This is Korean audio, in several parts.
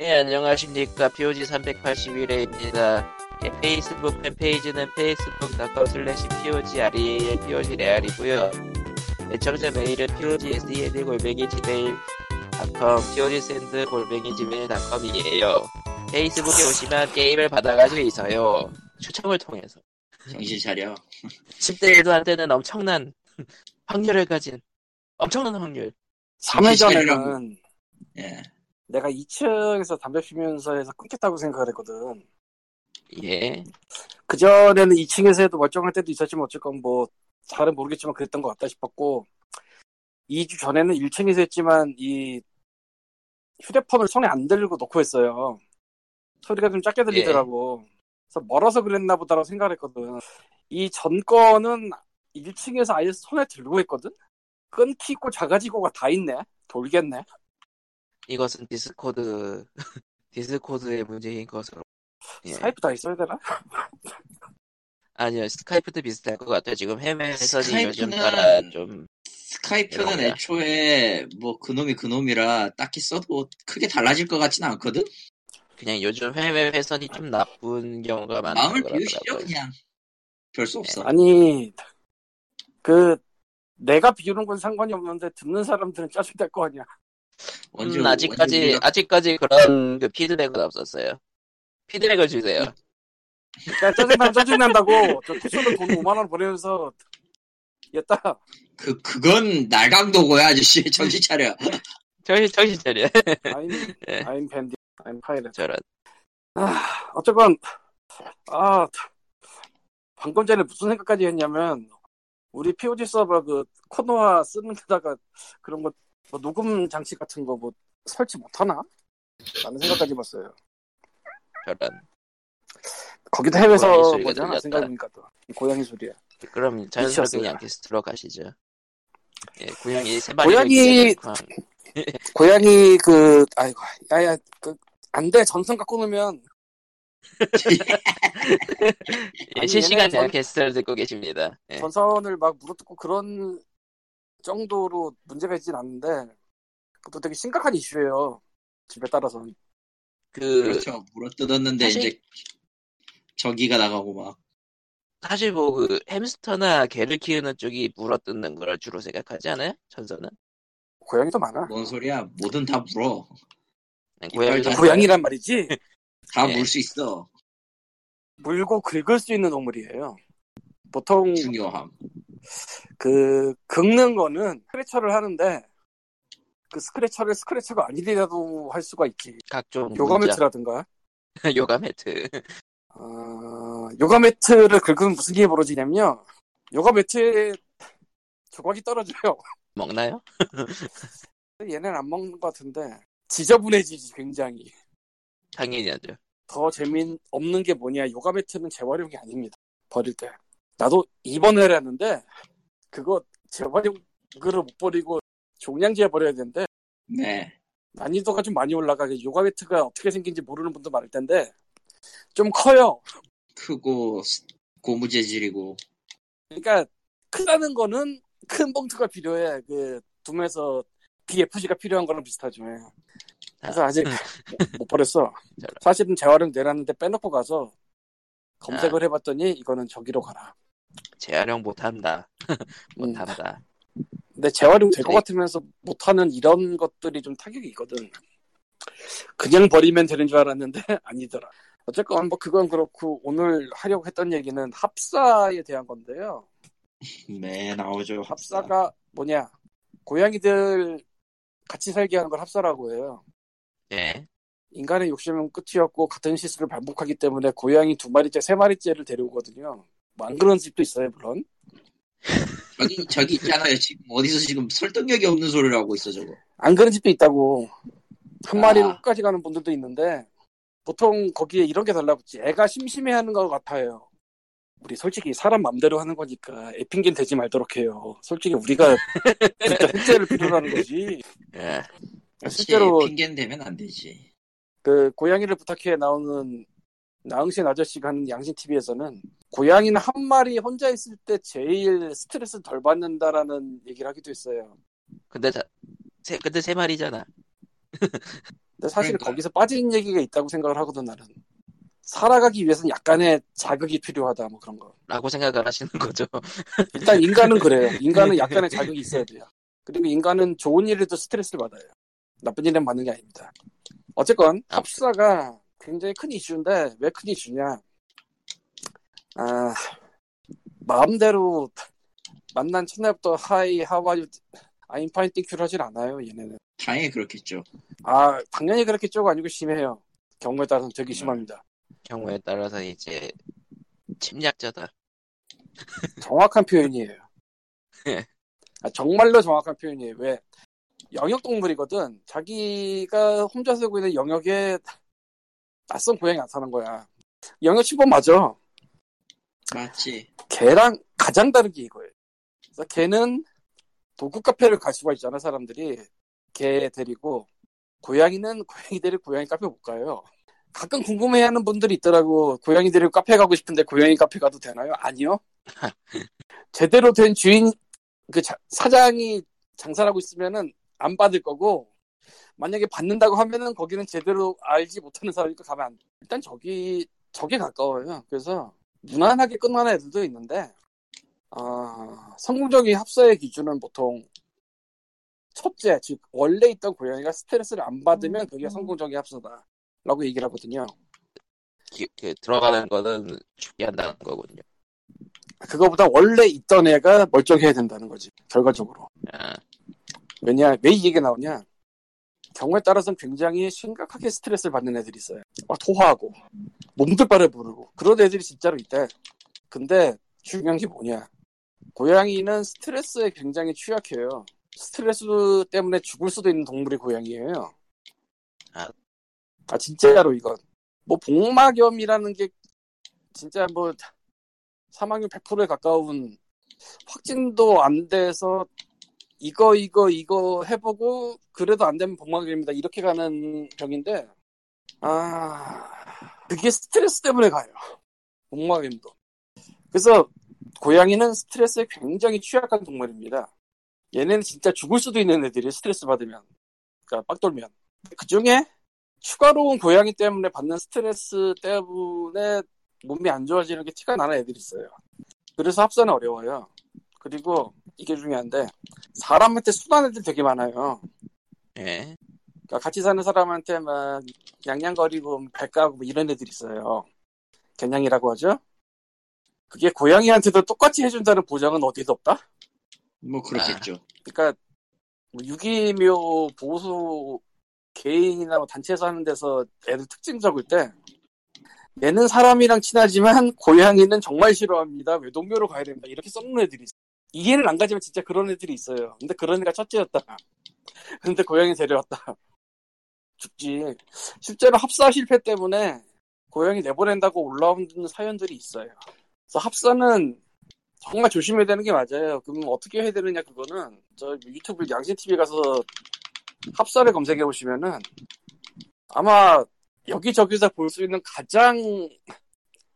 예, 안녕하십니까. POG 381회입니다. 예, 페이스북 팬페이지는 facebook.com slash POGREAL, POGREAL이고요. 애청자 메일은 POGSEND 골뱅이 gmail.com, POGSEND 골뱅이 gmail.com이에요. 페이스북에 오시면 게임을 받아가지고 있어요. 추첨을 통해서. 정신 차려. 10대 1도 안 되는 엄청난 확률을 가진, 엄청난 확률. 3회 정신 전에는 예. 내가 2층에서 담배 피면서 해서 끊겼다고 생각을 했거든. 예. 그전에는 2층에서 해도 멀쩡할 때도 있었지만 어쨌건 뭐 잘은 모르겠지만 그랬던 것 같다 싶었고 2주 전에는 1층에서 했지만 이 휴대폰을 손에 안 들고 놓고 했어요. 소리가 좀 작게 들리더라고. 그래서 멀어서 그랬나 보다라고 생각을 했거든. 이전 거는 1층에서 아예 손에 들고 했거든? 끊기고 작아지고가 다 있네. 돌겠네. 이것은 디스코드, 디스코드의 문제인 것으로. 예. 스카이프 다 있어야 되나? 아니요, 스카이프도 비슷할 것 같아요. 지금 해외 회선이 스카이프는- 요즘 따라 좀, 스카이프는. 애초에 뭐 그놈이 그놈이라 딱히 써도 크게 달라질 것 같진 않거든? 그냥 요즘 해외 회선이 좀 나쁜 경우가 많다고 마음을 비우시죠. 그냥. 별 수 없어. 아니, 그, 내가 비우는 건 상관이 없는데 듣는 사람들은 짜증 날 거 아니야. 언제 음, 아직까지, 언제 우리가- 아직까지 그런 그 피드백은 없었어요. 피드백을 주세요. 그러니까 짜증나면 짜증난다고, 저 투수는 돈 5만 원 보내면서, 얘따, 그 그건 날강도고야 아저씨 정신 차려. 정신, 정신 차려. I'm, 예. I'm 밴디, I'm 파이렛. 저런. 아, 어쨌건, 아, 방금 전에 무슨 생각까지 했냐면, 우리 POG 서버 그 코너화 쓰는 데다가 그런 거, 뭐 녹음 장치 같은 거 뭐 설치 못 하나? 라는 생각까지 해봤어요. 저런. 거기도 해외서 소리가 뭐잖아. 생각해보니까 또 고양이 소리야. 그럼 자연스럽게. 양키스트로 가시죠. 예, 고양이 세 마리. 고양이- 고양이 그 아이고 야야 그 안돼 전선 갖고 놓으면 예, 실시간 전- 양키스트를 듣고 계십니다. 예. 전선을 막 물어뜯고 그런 정도로 문제가 있진 않는데 그것도 되게 심각한 이슈예요. 집에 따라서 그, 그렇죠. 물어 뜯었는데 사실- 이제 전기가 나가고 막. 사실 뭐 그 햄스터나 개를 키우는 쪽이 물어 뜯는 걸 주로 생각하지 않아요? 전선은? 고양이도 많아. 뭔 소리야? 뭐든 다 물어. 네, 고양이도 이빨 고양이란 말이지 다 예. 물수 있어. 물고 긁을 수 있는 동물이에요. 보통 중요함. 그 긁는 거는 스크래처를 하는데 그 스크래처를 스크래처가 아니더라도 할 수가 있지. 각종 요가 문자. 매트라든가 요가 매트. 어, 요가 매트를 긁으면 무슨 일이 벌어지냐면요. 요가 매트에 조각이 떨어져요. 먹나요? 얘네는 안 먹는 것 같은데 지저분해지지 굉장히. 당연히 하죠. 더 재미없는 게 뭐냐. 요가 매트는 재활용이 아닙니다. 버릴 때. 나도 2번 회라는데 그거 재활용을 못 버리고 종량제에 버려야 되는데 네. 난이도가 좀 많이 올라가. 요가 매트가 어떻게 생긴지 모르는 분도 많을 텐데 좀 커요. 크고 스- 고무 재질이고. 그러니까 크다는 거는 큰 봉투가 필요해. 그 둠에서 BFG가 필요한 거랑 비슷하죠. 예. 그래서 아직 못- 못 버렸어. 사실은 재활용 내놨는데 빼놓고 가서 검색을 해봤더니 이거는 저기로 가라. 재활용 못한다. 음, 못한다. 근데 재활용 될것 네. 같으면서 못하는 이런 것들이 좀 타격이 있거든. 그냥 버리면 되는 줄 알았는데 아니더라. 어쨌건 뭐 그건 그렇고 오늘 하려고 했던 얘기는 합사에 대한 건데요. 네, 나오죠. 합사가 뭐냐? 고양이들 같이 살게 하는 걸 합사라고 해요. 예. 인간의 욕심은 끝이었고 같은 실수를 반복하기 때문에 고양이 두 마리째, 세 마리째를 데려오거든요. 뭐안 그런 집도 있어요, 물론. 저기, 저기 있잖아요. 지금 어디서 지금 설득력이 없는 소리를 하고 있어, 저거. 안 그런 집도 있다고. 한 마리로 아. 끝까지 가는 분들도 있는데 보통 거기에 이런 게 달라붙지. 애가 심심해하는 것 같아요. 우리 솔직히 사람 맘대로 하는 거니까 애핑겐 되지 말도록 해요. 솔직히 우리가 진짜 흑제를 필요로 하는 거지. 예. 실제로 핑계는 되면 안 되지. 그 고양이를 부탁해 나오는 나응신 아저씨가 하는 양신 TV에서는 고양이는 한 마리 혼자 있을 때 제일 스트레스 덜 받는다라는 얘기를 하기도 했어요. 근데 자, 세, 근데 세 마리잖아. 근데 사실 그러니까. 거기서 빠지는 얘기가 있다고 생각을 하거든 나는. 살아가기 위해서는 약간의 자극이 필요하다 뭐 그런 거. 라고 생각을 하시는 거죠. 일단 인간은 그래요. 인간은 약간의 자극이 있어야 돼요. 그리고 인간은 좋은 일에도 스트레스를 받아요. 나쁜 일은 받는 게 아닙니다. 어쨌건 아. 합사가 굉장히 큰 이슈인데 왜 큰 이슈냐? 아 마음대로 만난 첫날부터 하이 하와유 아임 파인 띵큐를 하질 않아요 얘네는. 당연히 그렇겠죠. 아 당연히 그렇겠죠가 아니고 심해요. 경우에 따라서 되게 심합니다. 경우에 따라서 이제 침략자다. 정확한 표현이에요. 예. 아, 정말로 정확한 표현이에요. 왜? 영역 동물이거든. 자기가 혼자 살고 있는 영역에 낯선 고양이 나타난 거야. 영역 침범 맞아. 맞지. 걔랑 가장 다른 게 이거예요. 그래서 걔는 도구 카페를 갈 수가 있잖아, 사람들이. 걔 데리고. 고양이는 고양이 데리고 고양이 카페 못 가요. 가끔 궁금해하는 분들이 있더라고. 고양이 데리고 카페 가고 싶은데 고양이 카페 가도 되나요? 아니요. 제대로 된 주인, 그 자- 사장이 장사를 하고 있으면은 안 받을 거고, 만약에 받는다고 하면은 거기는 제대로 알지 못하는 사람이니까 가면 안 돼. 일단 저기, 저게 가까워요. 그래서 무난하게 끝나는 애들도 있는데, 아, 성공적인 합사의 기준은 보통 첫째, 즉 원래 있던 고양이가 스트레스를 안 받으면 그게 성공적인 합사다. 라고 얘기를 하거든요. 기- 그 들어가는 거는 죽게 한다는 거군요. 그거보다 원래 있던 애가 멀쩡해야 된다는 거지. 결과적으로. 아, 왜냐, 왜 이 얘기가 나오냐? 경우에 따라서는 굉장히 심각하게 스트레스를 받는 애들이 있어요. 막 토하고, 몸둘 바를 모르고. 그런 애들이 진짜로 있대. 근데 중요한 게 뭐냐? 고양이는 스트레스에 굉장히 취약해요. 스트레스 때문에 죽을 수도 있는 동물이 고양이에요. 아. 아, 진짜로 이건. 뭐, 복막염이라는 게 진짜 뭐, 사망률 100%에 가까운 확진도 안 돼서 이거 이거 이거 해보고 그래도 안 되면 복막염입니다. 이렇게 가는 병인데 아 그게 스트레스 때문에 가요. 복막염도. 그래서 고양이는 스트레스에 굉장히 취약한 동물입니다. 얘네는 진짜 죽을 수도 있는 애들이 스트레스 받으면 그러니까 빡 돌면. 그 중에 추가로 온 고양이 때문에 받는 스트레스 때문에 몸이 안 좋아지는 게 티가 나는 애들이 있어요. 그래서 합사는 어려워요 그리고 이게 중요한데 사람한테 순한 애들 되게 많아요. 예. 그러니까 같이 사는 사람한테 막 양양거리고 발가고 뭐 이런 애들 있어요. 겨냥이라고 하죠. 그게 고양이한테도 똑같이 해준다는 보장은 어디도 없다. 뭐 그렇겠죠. 그러니까 뭐 유기묘 보수 개인이나 뭐 단체에서 하는 데서 애들 특징 적을 때 얘는 사람이랑 친하지만 고양이는 정말 싫어합니다. 외동묘로 가야 됩니다. 이렇게 써놓는 애들이 있어요. 이해는 안 가지만 진짜 그런 애들이 있어요. 근데 그런 애가 첫째였다. 근데 고양이 데려왔다. 죽지. 실제로 합사 실패 때문에 고양이 내보낸다고 올라오는 사연들이 있어요. 그래서 합사는 정말 조심해야 되는 게 맞아요. 그럼 어떻게 해야 되느냐 그거는 저 유튜브 양신 TV 가서 합사를 검색해 보시면은 아마 여기저기서 볼 수 있는 가장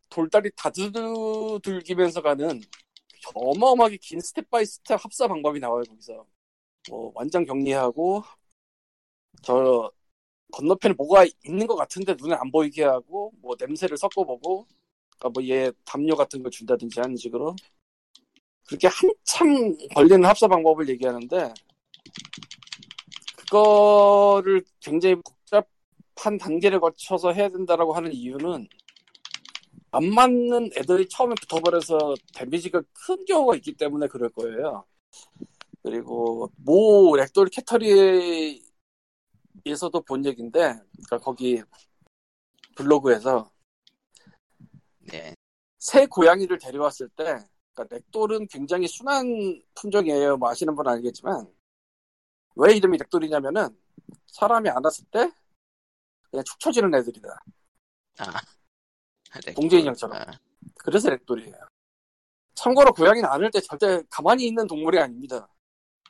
돌다리 다두들기면서 가는 어마어마하게 긴 step by step 합사 방법이 나와요 거기서. 뭐 완전 격리하고 저 건너편에 뭐가 있는 것 같은데 눈에 안 보이게 하고 뭐 냄새를 섞어보고 그러니까 뭐얘 담요 같은 걸 준다든지 하는 식으로. 그렇게 한참 걸리는 합사 방법을 얘기하는데 그거를 굉장히 복잡한 단계를 거쳐서 해야 된다라고 하는 이유는 안 맞는 애들이 처음에 붙어버려서 데미지가 큰 경우가 있기 때문에 그럴 거예요. 그리고 모 ragdoll cattery에서도 본 얘기인데, 그러니까 거기 블로그에서 네. 새 고양이를 데려왔을 때, 그러니까 ragdoll은 굉장히 순한 품종이에요. 뭐 아시는 분은 알겠지만 왜 이름이 ragdoll이냐면은 사람이 안 왔을 때 그냥 축 처지는 애들이다. 아. 네, 봉제 인형처럼. 아, 그래서 ragdoll이에요. 참고로 고양이는 안을 때 절대 가만히 있는 동물이 아닙니다.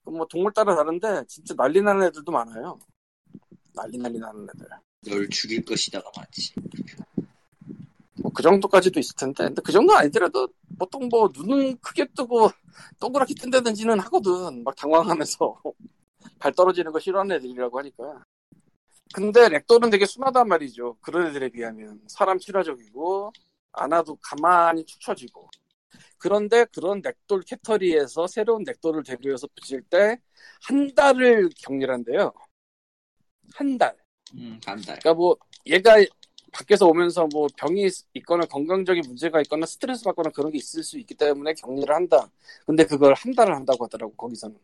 그뭐 동물 따라 다른데 진짜 난리 나는 애들도 많아요. 난리 난리 나는 애들. 널 죽일 것이다가 많지. 뭐 그 정도까지도 있을 텐데, 근데 그 정도 아니더라도 보통 뭐 눈은 크게 뜨고 동그랗게 뜬다든지는 하거든. 막 당황하면서 발 떨어지는 거 싫어하는 애들이라고 하니까. 근데 렉돌은 되게 순하단 말이죠. 그런 애들에 비하면. 사람 친화적이고, 안아도 가만히 축 처지고. 그런데 그런 렉돌 캐터리에서 새로운 렉돌을 데뷔해서 붙일 때, 한 달을 격리한대요. 한 달. 음, 한 달. 그러니까 뭐, 얘가 밖에서 오면서 뭐 병이 있거나 건강적인 문제가 있거나 스트레스 받거나 그런 게 있을 수 있기 때문에 격리를 한다. 근데 그걸 한 달을 한다고 하더라고, 거기서는.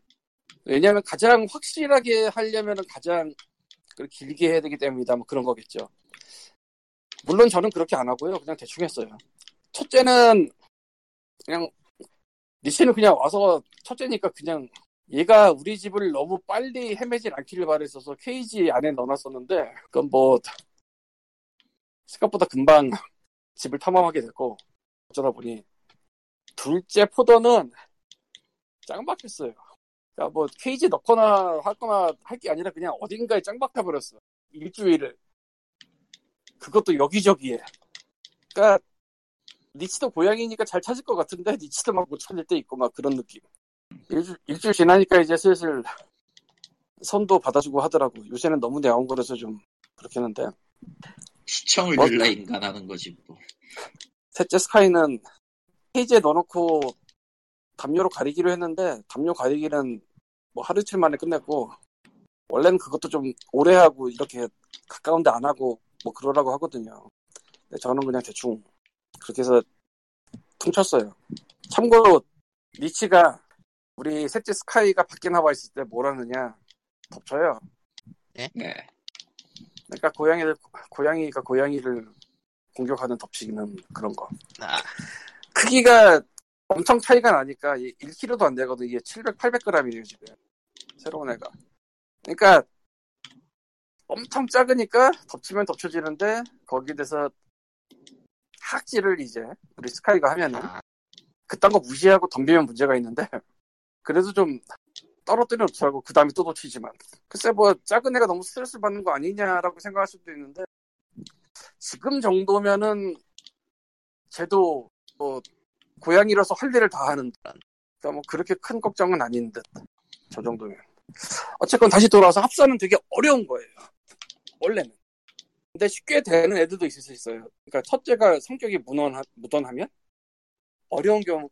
왜냐하면 가장 확실하게 하려면 가장 그걸 길게 해야 되기 때문이다. 뭐 그런 거겠죠. 물론 저는 그렇게 안 하고요. 그냥 대충 했어요. 첫째는 그냥 니체는 그냥 와서 첫째니까 그냥 얘가 우리 집을 너무 빨리 헤매질 않기를 바랬어서 케이지 안에 넣어놨었는데 그건 뭐 생각보다 금방 집을 탐험하게 됐고 어쩌다 보니 둘째 포도는 짱박혔어요. 그러니까 뭐 케이지 넣거나 하거나 할 게 아니라 그냥 어딘가에 짱박혀 버렸어. 일주일을. 그것도 여기저기에. 그러니까 니치도 고양이니까 잘 찾을 것 같은데 니치도 막 못 찾을 때 있고 막 그런 느낌. 일주, 일주일 지나니까 이제 슬슬 선도 받아주고 하더라고. 요새는 너무 내원거려서 좀 그렇긴 한데. 시청을 뭐- 늘라 인간하는 거지 뭐. 셋째 스카이는 케이지에 넣어놓고 담요로 가리기로 했는데 담요 가리기는 뭐 하루 이틀 만에 끝냈고 원래는 그것도 좀 오래 하고 이렇게 가까운데 안 하고 뭐 그러라고 하거든요. 근데 저는 그냥 대충 그렇게 해서 퉁쳤어요. 참고로 리치가 우리 셋째 스카이가 밖에 나와 있을 때뭘 하느냐 덮쳐요. 네. 그러니까 고양이를 고양이가 고양이를 공격하는 덮치기는 그런 거. 아, 크기가 엄청 차이가 나니까 1kg도 안 되거든. 이게 700, 800g이에요, 지금. 새로운 애가. 그러니까 엄청 작으니까 덮치면 덮쳐지는데 거기에 대해서 학질을 이제 우리 스카이가 하면은 아, 그딴 거 무시하고 덤비면 문제가 있는데 그래도 좀 떨어뜨려 놓더라고. 그 다음에 또 놓치지만. 글쎄 뭐 작은 애가 너무 스트레스 받는 거 아니냐라고 생각할 수도 있는데 지금 정도면은 쟤도 뭐 고양이라서 할 일을 다 하는 듯. 그러니까 뭐 그렇게 큰 걱정은 아닌 듯. 저 정도면. 어쨌건 다시 돌아와서 합사는 되게 어려운 거예요. 원래는. 근데 쉽게 되는 애들도 있을 수 있어요. 그러니까 첫째가 성격이 무던하, 무던하면 어려운 경우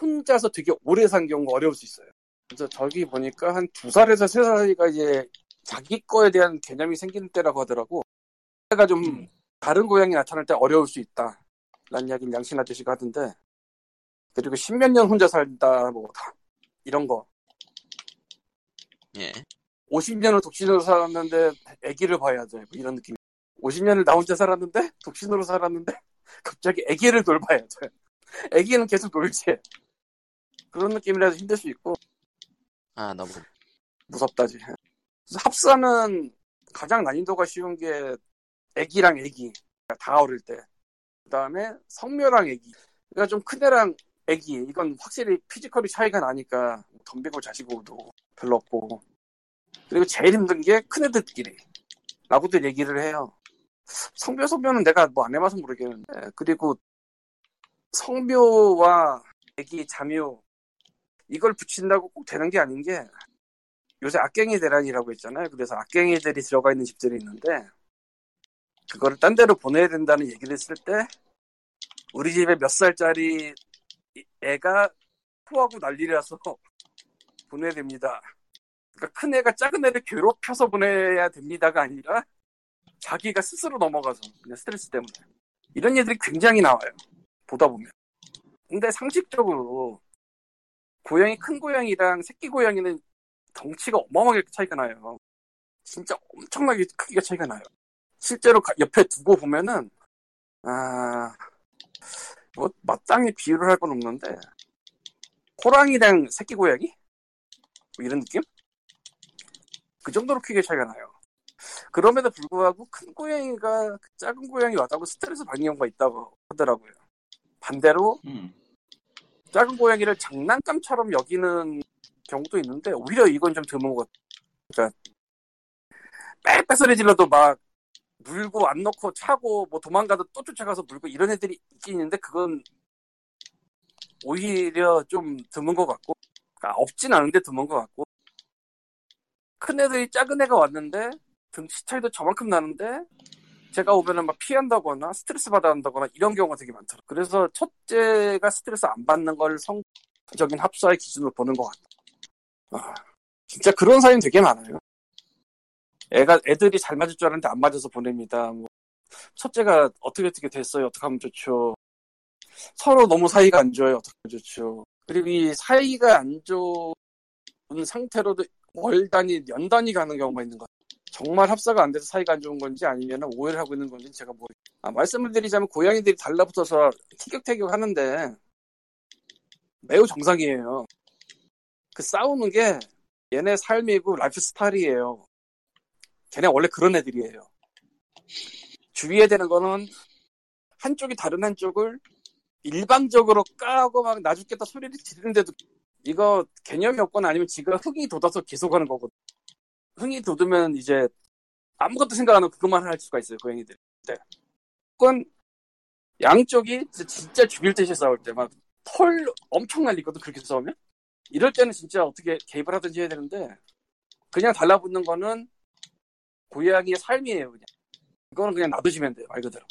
혼자서 되게 오래 산 경우가 어려울 수 있어요. 그래서 저기 보니까 한 두 살에서 세 살이가 이제 자기 거에 대한 개념이 생기는 때라고 하더라고. 애가 좀 음. 다른 고양이 나타날 때 어려울 수 있다. 라는 이야기는 양신 아저씨가 하던데. 그리고 십몇 년 혼자 살다, 뭐, 이런 거. 예. 50년을 독신으로 살았는데 아기를 봐야 돼. 뭐 이런 느낌. 50년을 나 혼자 살았는데 독신으로 살았는데 갑자기 아기를 돌봐야 돼. 아기는 계속 놀지. 그런 느낌이라서 힘들 수 있고 아, 너무. 무섭다지. 합사는 가장 난이도가 쉬운 게 아기랑 아기 다 어릴 때. 그 다음에 성묘랑 아기. 그러니까 좀 큰 애랑 아기. 이건 확실히 피지컬이 차이가 나니까 덤비고 자시고도 별로 없고. 그리고 제일 힘든 게 큰 애들끼리. 라고들 얘기를 해요. 성묘, 성묘는 내가 뭐 안 해봐서 모르겠는데. 그리고 성묘와 애기, 자묘. 이걸 붙인다고 꼭 되는 게 아닌 게 요새 악갱이 대란이라고 했잖아요. 그래서 악갱이들이 들어가 있는 집들이 있는데 그거를 딴 데로 보내야 된다는 얘기를 했을 때 우리 집에 몇 살짜리 이- 애가 토하고 난리라서 보내야 됩니다. 그러니까 큰 애가 작은 애를 괴롭혀서 보내야 됩니다가 아니라 자기가 스스로 넘어가서 그냥 스트레스 때문에 이런 애들이 굉장히 나와요. 보다 보면. 근데 상식적으로 고양이 큰 고양이랑 새끼 고양이는 덩치가 어마어마하게 차이가 나요. 진짜 엄청나게 크기가 차이가 나요. 실제로 가- 옆에 두고 보면은 아, 뭐 마땅히 비유를 할 건 없는데 호랑이랑 새끼 고양이 뭐 이런 느낌? 그 정도로 크게 차이가 나요. 그럼에도 불구하고 큰 고양이가 그 작은 고양이 왔다고 스트레스 받는 경우가 있다고 하더라고요. 반대로 음. 작은 고양이를 장난감처럼 여기는 경우도 있는데 오히려 이건 좀 드문 것 같아요. 그러니까 빽빽 소리 질러도 막 물고 안 넣고 차고 뭐 도망가도 또 쫓아가서 물고 이런 애들이 있긴 있는데 그건 오히려 좀 드문 것 같고 그러니까 없진 않은데 드문 것 같고 큰 애들이 작은 애가 왔는데 등치 차이도 저만큼 나는데 제가 오면은 막 피한다거나 스트레스 받아 한다거나 이런 경우가 되게 많더라고요. 그래서 첫째가 스트레스 안 받는 걸 성적인 합사의 기준으로 보는 것 같아요. 아, 진짜 그런 사연 되게 많아요. 애가 애들이 잘 맞을 줄 알았는데 안 맞아서 보냅니다. 뭐 첫째가 어떻게 어떻게 됐어요. 어떻게 하면 좋죠. 서로 너무 사이가 안 좋아요. 어떻게 하면 좋죠. 그리고 이 사이가 안 좋은 상태로도 월 단위, 년 단위 가는 경우가 있는 것 같아요. 정말 합사가 안 돼서 사이가 안 좋은 건지 아니면 오해를 하고 있는 건지 제가 모르 아, 말씀을 드리자면 고양이들이 달라붙어서 티격태격 하는데 매우 정상이에요. 그 싸우는 게 얘네 삶이고 라이프 스타일이에요. 걔네 원래 그런 애들이에요. 주의해야 되는 거는 한쪽이 다른 한쪽을 일방적으로 까고 막 나 죽겠다 소리를 지르는데도 이거 개념이 없거나 아니면 지가 흥이 돋아서 계속 하는 거거든. 흥이 돋으면 이제 아무것도 생각 안 하고 그것만 할 수가 있어요 고양이들. 네. 그건 양쪽이 진짜 죽일 듯이 싸울 때 막 털 엄청 날리거든 그렇게 싸우면. 이럴 때는 진짜 어떻게 개입을 하든지 해야 되는데 그냥 달라붙는 거는 고양이의 삶이에요 그냥. 이거는 그냥 놔두시면 돼요 말 그대로.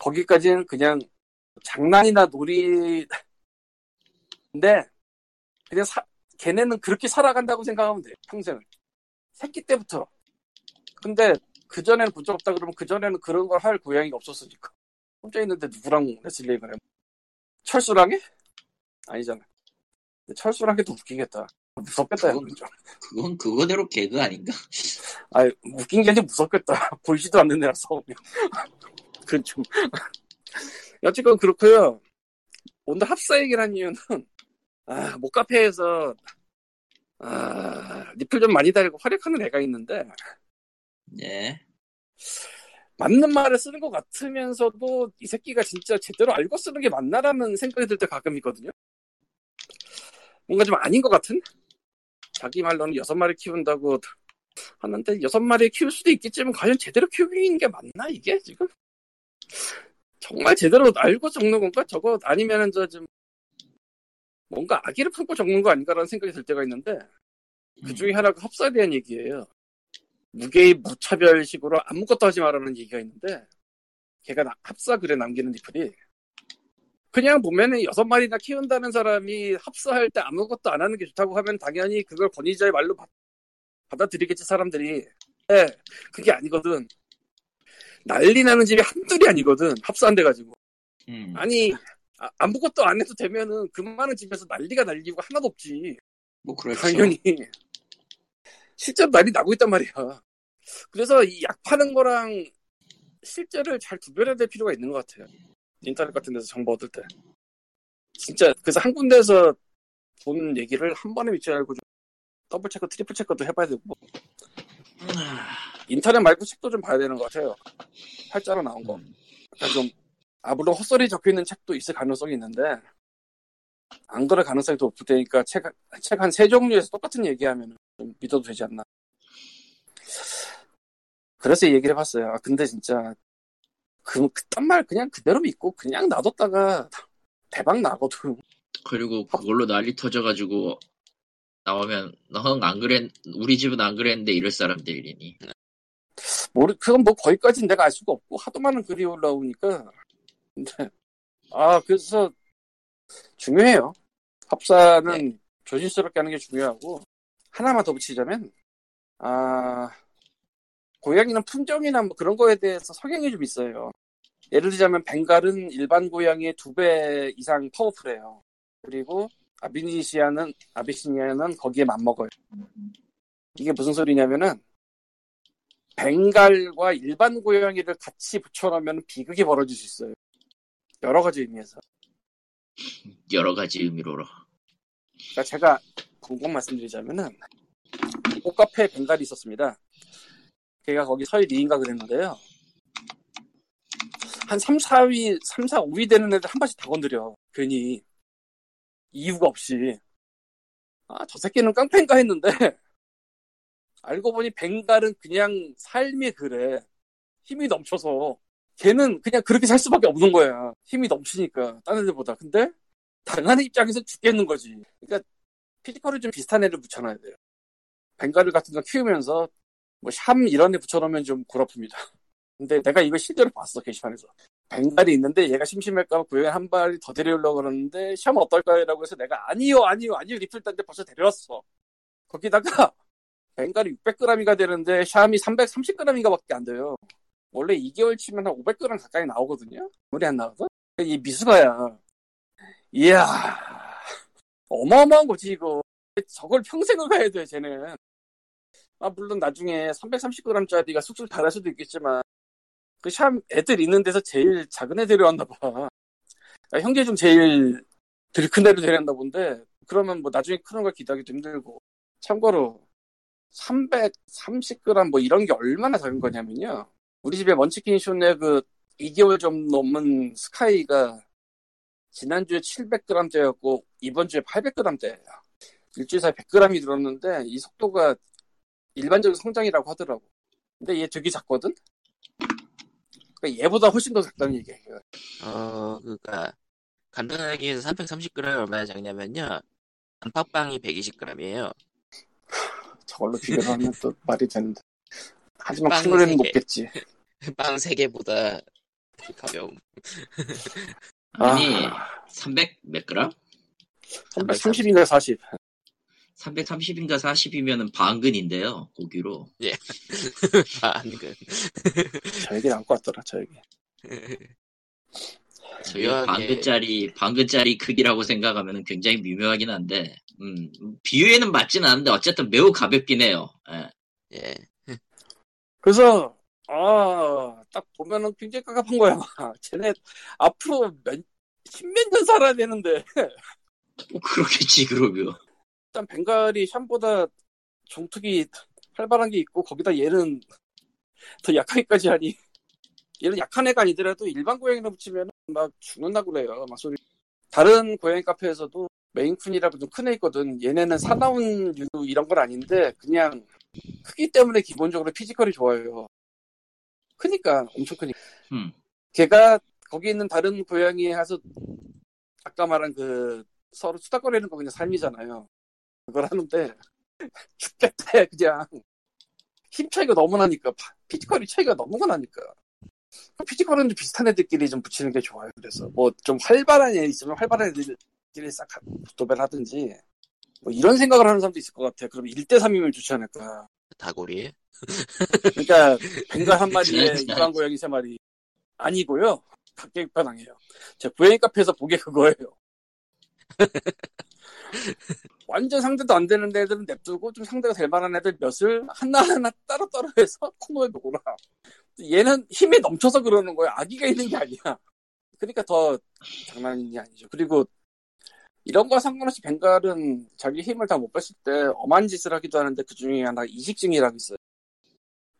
거기까지는 그냥 장난이나 놀이 근데 그냥 사, 걔네는 그렇게 살아간다고 생각하면 돼요 평생을 새끼 때부터 근데 그전에는 본 적 없다 그러면 그전에는 그런 걸 할 고양이가 없었으니까 혼자 있는데 누구랑 레슬링을 해 철수랑 해? 아니잖아 철수랑 해도 웃기겠다 무섭겠다 그건- 좀. 그건 그거대로 개그 아닌가? 아 웃긴 게 아니라 무섭겠다 보이지도 않는 애랑 싸우면 그건 좀 어쨌건 그렇고요 오늘 합사 얘기를 한 이유는 아 목카페에서 아 리플 좀 많이 달고 활약하는 애가 있는데 네. 맞는 말을 쓰는 것 같으면서도 이 새끼가 진짜 제대로 알고 쓰는 게 맞나라는 생각이 들 때 가끔 있거든요. 뭔가 좀 아닌 것 같은? 자기 말로는 여섯 마리 키운다고 하는데 여섯 마리 키울 수도 있겠지만 과연 제대로 키우는 게 맞나 이게 지금? 정말 제대로 알고 적는 건가? 저거 아니면은 저 좀 뭔가 아기를 품고 적는 거 아닌가라는 생각이 들 때가 있는데 그 중에 하나가 합사에 대한 얘기예요. 무게의 무차별식으로 아무것도 하지 말라는 얘기가 있는데 걔가 나- 합사 글에 남기는 리플이 그냥 보면은 여섯 마리나 키운다는 사람이 합사할 때 아무것도 안 하는 게 좋다고 하면 당연히 그걸 권위자의 말로 받, 받아들이겠지 사람들이 네, 그게 아니거든 난리 나는 집이 한둘이 아니거든 합사 안 돼가지고 음. 아니 아, 아무것도 안 해도 되면은 그 많은 집에서 난리가 날 이유가 하나도 없지 뭐 그렇죠. 당연히 실제로 난리 나고 있단 말이야. 그래서 이 약 파는 거랑 실제를 잘 구별해야 될 필요가 있는 것 같아요. 인터넷 같은 데서 정보 얻을 때. 진짜 그래서 한 군데에서 본 얘기를 한 번에 믿지 말고 좀 double check, triple check도 해봐야 되고 인터넷 말고 책도 좀 봐야 되는 것 같아요. 활자로 나온 거. 그러니까 좀 아, 물론 헛소리 적혀 있는 책도 있을 가능성이 있는데, 안 그럴 가능성이 더 높을 테니까 책, 책 한 세 종류에서 똑같은 얘기하면 좀 믿어도 되지 않나. 그래서 이 얘기를 해봤어요. 아, 근데 진짜, 그, 그딴 말 그냥 그대로 믿고 그냥 놔뒀다가 대박 나거든. 그리고 그걸로 난리 터져가지고 나오면 너는 안 그랬 우리 집은 안 그랬는데 이럴 사람들이니. 모르, 그건 뭐 거기까지는 내가 알 수가 없고, 하도 많은 글이 올라오니까. 근데, 아, 그래서, 중요해요. 합사는 조심스럽게 하는 게 중요하고, 하나만 더 붙이자면, 아, 고양이는 품종이나 뭐 그런 거에 대해서 성향이 좀 있어요. 예를 들자면, 벵갈은 일반 고양이의 두 배 이상 파워풀해요. 그리고, 아비니시아는, 아비시니아는 거기에 맞먹어요. 이게 무슨 소리냐면은, 벵갈과 일반 고양이를 같이 붙여놓으면 비극이 벌어질 수 있어요. 여러 가지 의미에서. 여러 가지 의미로. 그러니까 제가 궁금 말씀드리자면은 꽃카페에 벵갈이 있었습니다. 걔가 거기 서희 리인가 그랬는데요. 한 3, 4위, 3, 4, 5위 되는 애들 한 번씩 다 건드려. 괜히. 이유가 없이. 아, 저 새끼는 깡패인가 했는데, 알고 보니 벵갈은 그냥 삶이 그래. 힘이 넘쳐서. 걔는 그냥 그렇게 살 수밖에 없는 거야. 힘이 넘치니까, 다른 애들보다. 근데, 당하는 입장에서 죽겠는 거지. 그러니까, 피지컬이 좀 비슷한 애를 붙여놔야 돼요. 벵갈을 같은 거 키우면서 뭐 샴 이런 데 붙여놓으면 좀 고라픕니다. 근데 내가 이거 실제로 봤어 게시판에서. 벵갈이 있는데 얘가 심심할까 봐 구형에 한 발이 더 데려오려고 그러는데 샴 어떨까요? 라고 해서 내가 아니요 아니요 아니요 리플 딴데 벌써 데려왔어. 거기다가 벵갈이 600g이가 되는데 샴이 330g인가 밖에 안 돼요. 원래 2개월 치면 한 500g 가까이 나오거든요. 물이 안 나거든? 이 미수가야. 이야 어마어마한 거지 이거. 저걸 평생을 가야 돼 쟤는. 아 물론 나중에 330g짜리가 쑥쑥 달할 수도 있겠지만 그샴 애들 있는 데서 제일 작은 애 데려왔나 봐. 아, 형제 중 제일 들큰 애를 데려왔나 본데 그러면 뭐 나중에 크는 걸 기대하기도 힘들고 참고로 330g 뭐 이런 게 얼마나 작은 거냐면요. 우리 집에 먼치킨 쇼네 그 2개월 좀 넘은 스카이가 지난주에 700g대였고 이번 주에 800g대예요. 일주일 사이 100g이 늘었는데 이 속도가 일반적인 성장이라고 하더라고. 근데 얘 되게 작거든? 그러니까 얘보다 훨씬 더 작다는 얘기예요. 어, 그니까, 간단하게 해서 330g 얼마나 작냐면요. 안팎빵이 120g이에요. 저걸로 비교를 하면 또 말이 되는데. 하지만 빵큰 노래는 세못 개. 겠지. 빵 3개보다 가벼움. 아니 아, 300 몇 그램? 330인가 40. 330인가 40이면은 반근인데요 고기로 아, 그. 저 얘기를 안고 왔더라, 저 얘기. 저희 반근짜리 반근짜리 크기라고 생각하면 굉장히 미묘하긴 한데 음, 비유에는 맞지는 않은데 어쨌든 매우 가볍긴 해요 예. 예. 그래서, 아, 딱 보면은 굉장히 깝깝한 거야. 쟤네 앞으로 몇, 십몇 년 살아야 되는데. 뭐 그렇겠지 그러면 일단 벵갈이 샴보다 종특이 활발한 게 있고 거기다 얘는 더 약하기까지 하니 얘는 약한 애가 아니더라도 일반 고양이나 붙이면 막 죽는다고 그래요 막 소리 다른 고양이 카페에서도 Maine Coon이라고 좀 큰 애 있거든 얘네는 사나운 류 이런 건 아닌데 그냥 크기 때문에 기본적으로 physical이 좋아요 크니까 엄청 크니까 음. 걔가 거기 있는 다른 고양이에 가서 아까 말한 그 서로 투닥거리는 거 그냥 삶이잖아요. 그걸 하는데 죽겠대 그냥 힘 차이가 너무 나니까 파- physical이 차이가 너무 나니까 physical은 좀 비슷한 애들끼리 좀 붙이는 게 좋아요. 그래서 뭐 좀 활발한 애 있으면 활발한 애들끼리 싹 도배를 하든지 뭐 이런 생각을 하는 사람도 있을 것 같아. 그럼 1대3이면 좋지 않을까. 다구리. 그러니까 벵갈 한 마리에. 일반 고양이 세 마리 아니고요. 각계 편항해요. 제 고양이 카페에서 보게 그거예요. 완전 상대도 안 되는 애들은 냅두고 좀 상대가 될 만한 애들 몇을 하나하나 따로따로 해서 코너에 놓으라. 얘는 힘이 넘쳐서 그러는 거야. 아기가 있는 게 아니야. 그러니까 더 장난이 아니죠. 그리고 이런 거와 상관없이 벵갈은 자기 힘을 다 못 뺐을 때 엄한 짓을 하기도 하는데 그 중에 하나 이식증이라고 있어요.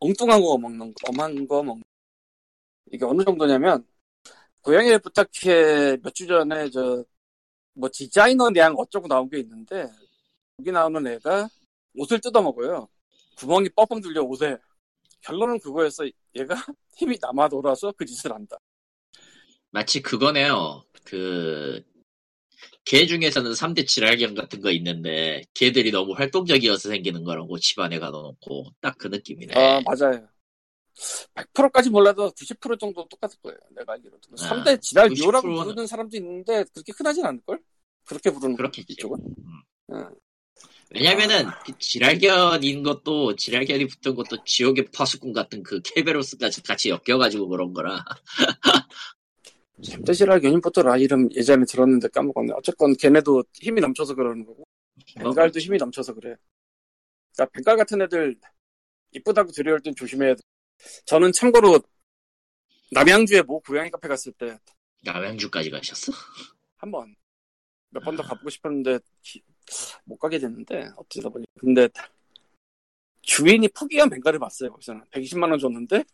엉뚱한 거 먹는 거, 엄한 거 먹는 거. 이게 어느 정도냐면 고양이를 부탁해 몇 주 전에 저 뭐 디자이너 양 어쩌고 나온 게 있는데 여기 나오는 애가 옷을 뜯어 먹어요. 구멍이 뻥뻥 뚫려 옷에. 결론은 그거였어. 얘가 힘이 남아 돌아서 그 짓을 한다. 마치 그거네요 그 개 중에서는 3대 질환경 같은 거 있는데 개들이 너무 활동적이어서 생기는 거라고 집안에 가둬놓고 딱 그 느낌이네 아 맞아요. 100%까지 몰라도 90% 정도 똑같을 거예요. 내가 알기로도. 아, 3대 지랄 미호라고 90%는 부르는 사람도 있는데 그렇게 흔하진 않을걸? 그렇게 부르는 그렇겠지. 이쪽은? 왜냐면은 그 지랄견인 것도 지랄견이 붙은 것도 지옥의 파수꾼 같은 그 케베로스까지 같이 엮여가지고 그런 거라 3대 지랄 견인포터라 이름 예전에 들었는데 까먹었네. 어쨌건 걔네도 힘이 넘쳐서 그러는 거고. 벵갈도 힘이 넘쳐서 그래. 그러니까 벵갈 같은 애들 이쁘다고 들여올 땐 조심해야 돼. 저는 참고로 남양주에 모 고양이 카페 갔을 때 남양주까지 가셨어? 한 번 몇 번더 가보고 싶었는데 기- 못 가게 됐는데 어쩌다 보니. 근데 주인이 포기한 벵갈을 봤어요 거기서는. 120만 원 줬는데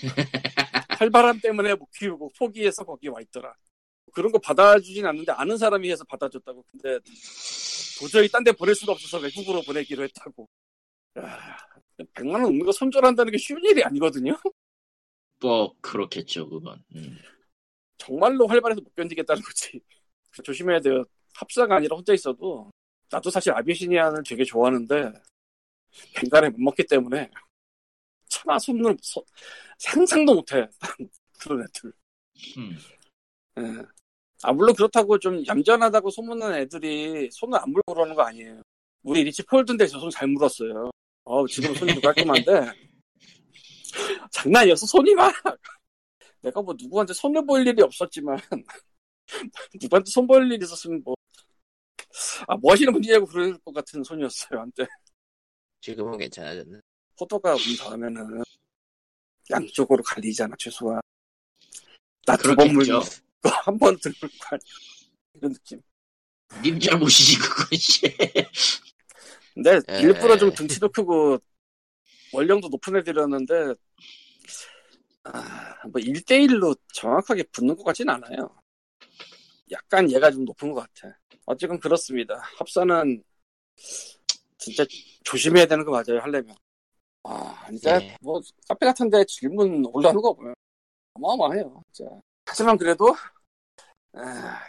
활발함 때문에 못 키우고 포기해서 거기 와 있더라. 그런 거 받아주진 않는데 아는 사람이 해서 받아줬다고. 근데 도저히 딴 데 보낼 수가 없어서 외국으로 보내기로 했다고. 야, 100만 원 없는 거 손절한다는 게 쉬운 일이 아니거든요 뭐 그렇겠죠 그건 음. 정말로 활발해서 못 견디겠다는 거지. 조심해야 돼요. 합사가 아니라 혼자 있어도 나도 사실 아비시니안을 되게 좋아하는데 벵갈에 못 먹기 때문에 차마 손을 손- 상상도 못해 그런 애들. 음. 예. 아 물론 그렇다고 좀 얌전하다고 소문난 애들이 손을 안 물고 그러는 거 아니에요. 우리 리치 폴드인데 저손잘 물었어요. 어 지금 손이 좀 깔끔한데 장난이었어 손이 막. 내가 뭐 누구한테 손을 보일 일이 없었지만 누구한테 손 보일 일이 있었으면 뭐. 아, 뭐 하시는 분이냐고 그럴 것 같은 손이었어요, 한때. 지금은 괜찮아졌네. 포도가 온 다음에는 양쪽으로 갈리잖아, 최소한. 나 두 번 물고. 한 번 들고 가. 이런 느낌. 님 잘못이지 그건 씨. 근데 에. 일부러 좀 등치도 크고 원령도 높은 애들이었는데, 아, 뭐 1대1로 정확하게 붙는 것 같진 않아요. 약간 얘가 좀 높은 것 같아. 어쨌건 그렇습니다. 합사는 진짜 조심해야 되는 거 맞아요, 하려면. 아, 진짜 예. 뭐 카페 같은 데 질문 올라오는 거 보면 어마어마해요, 진짜. 하지만 그래도 아,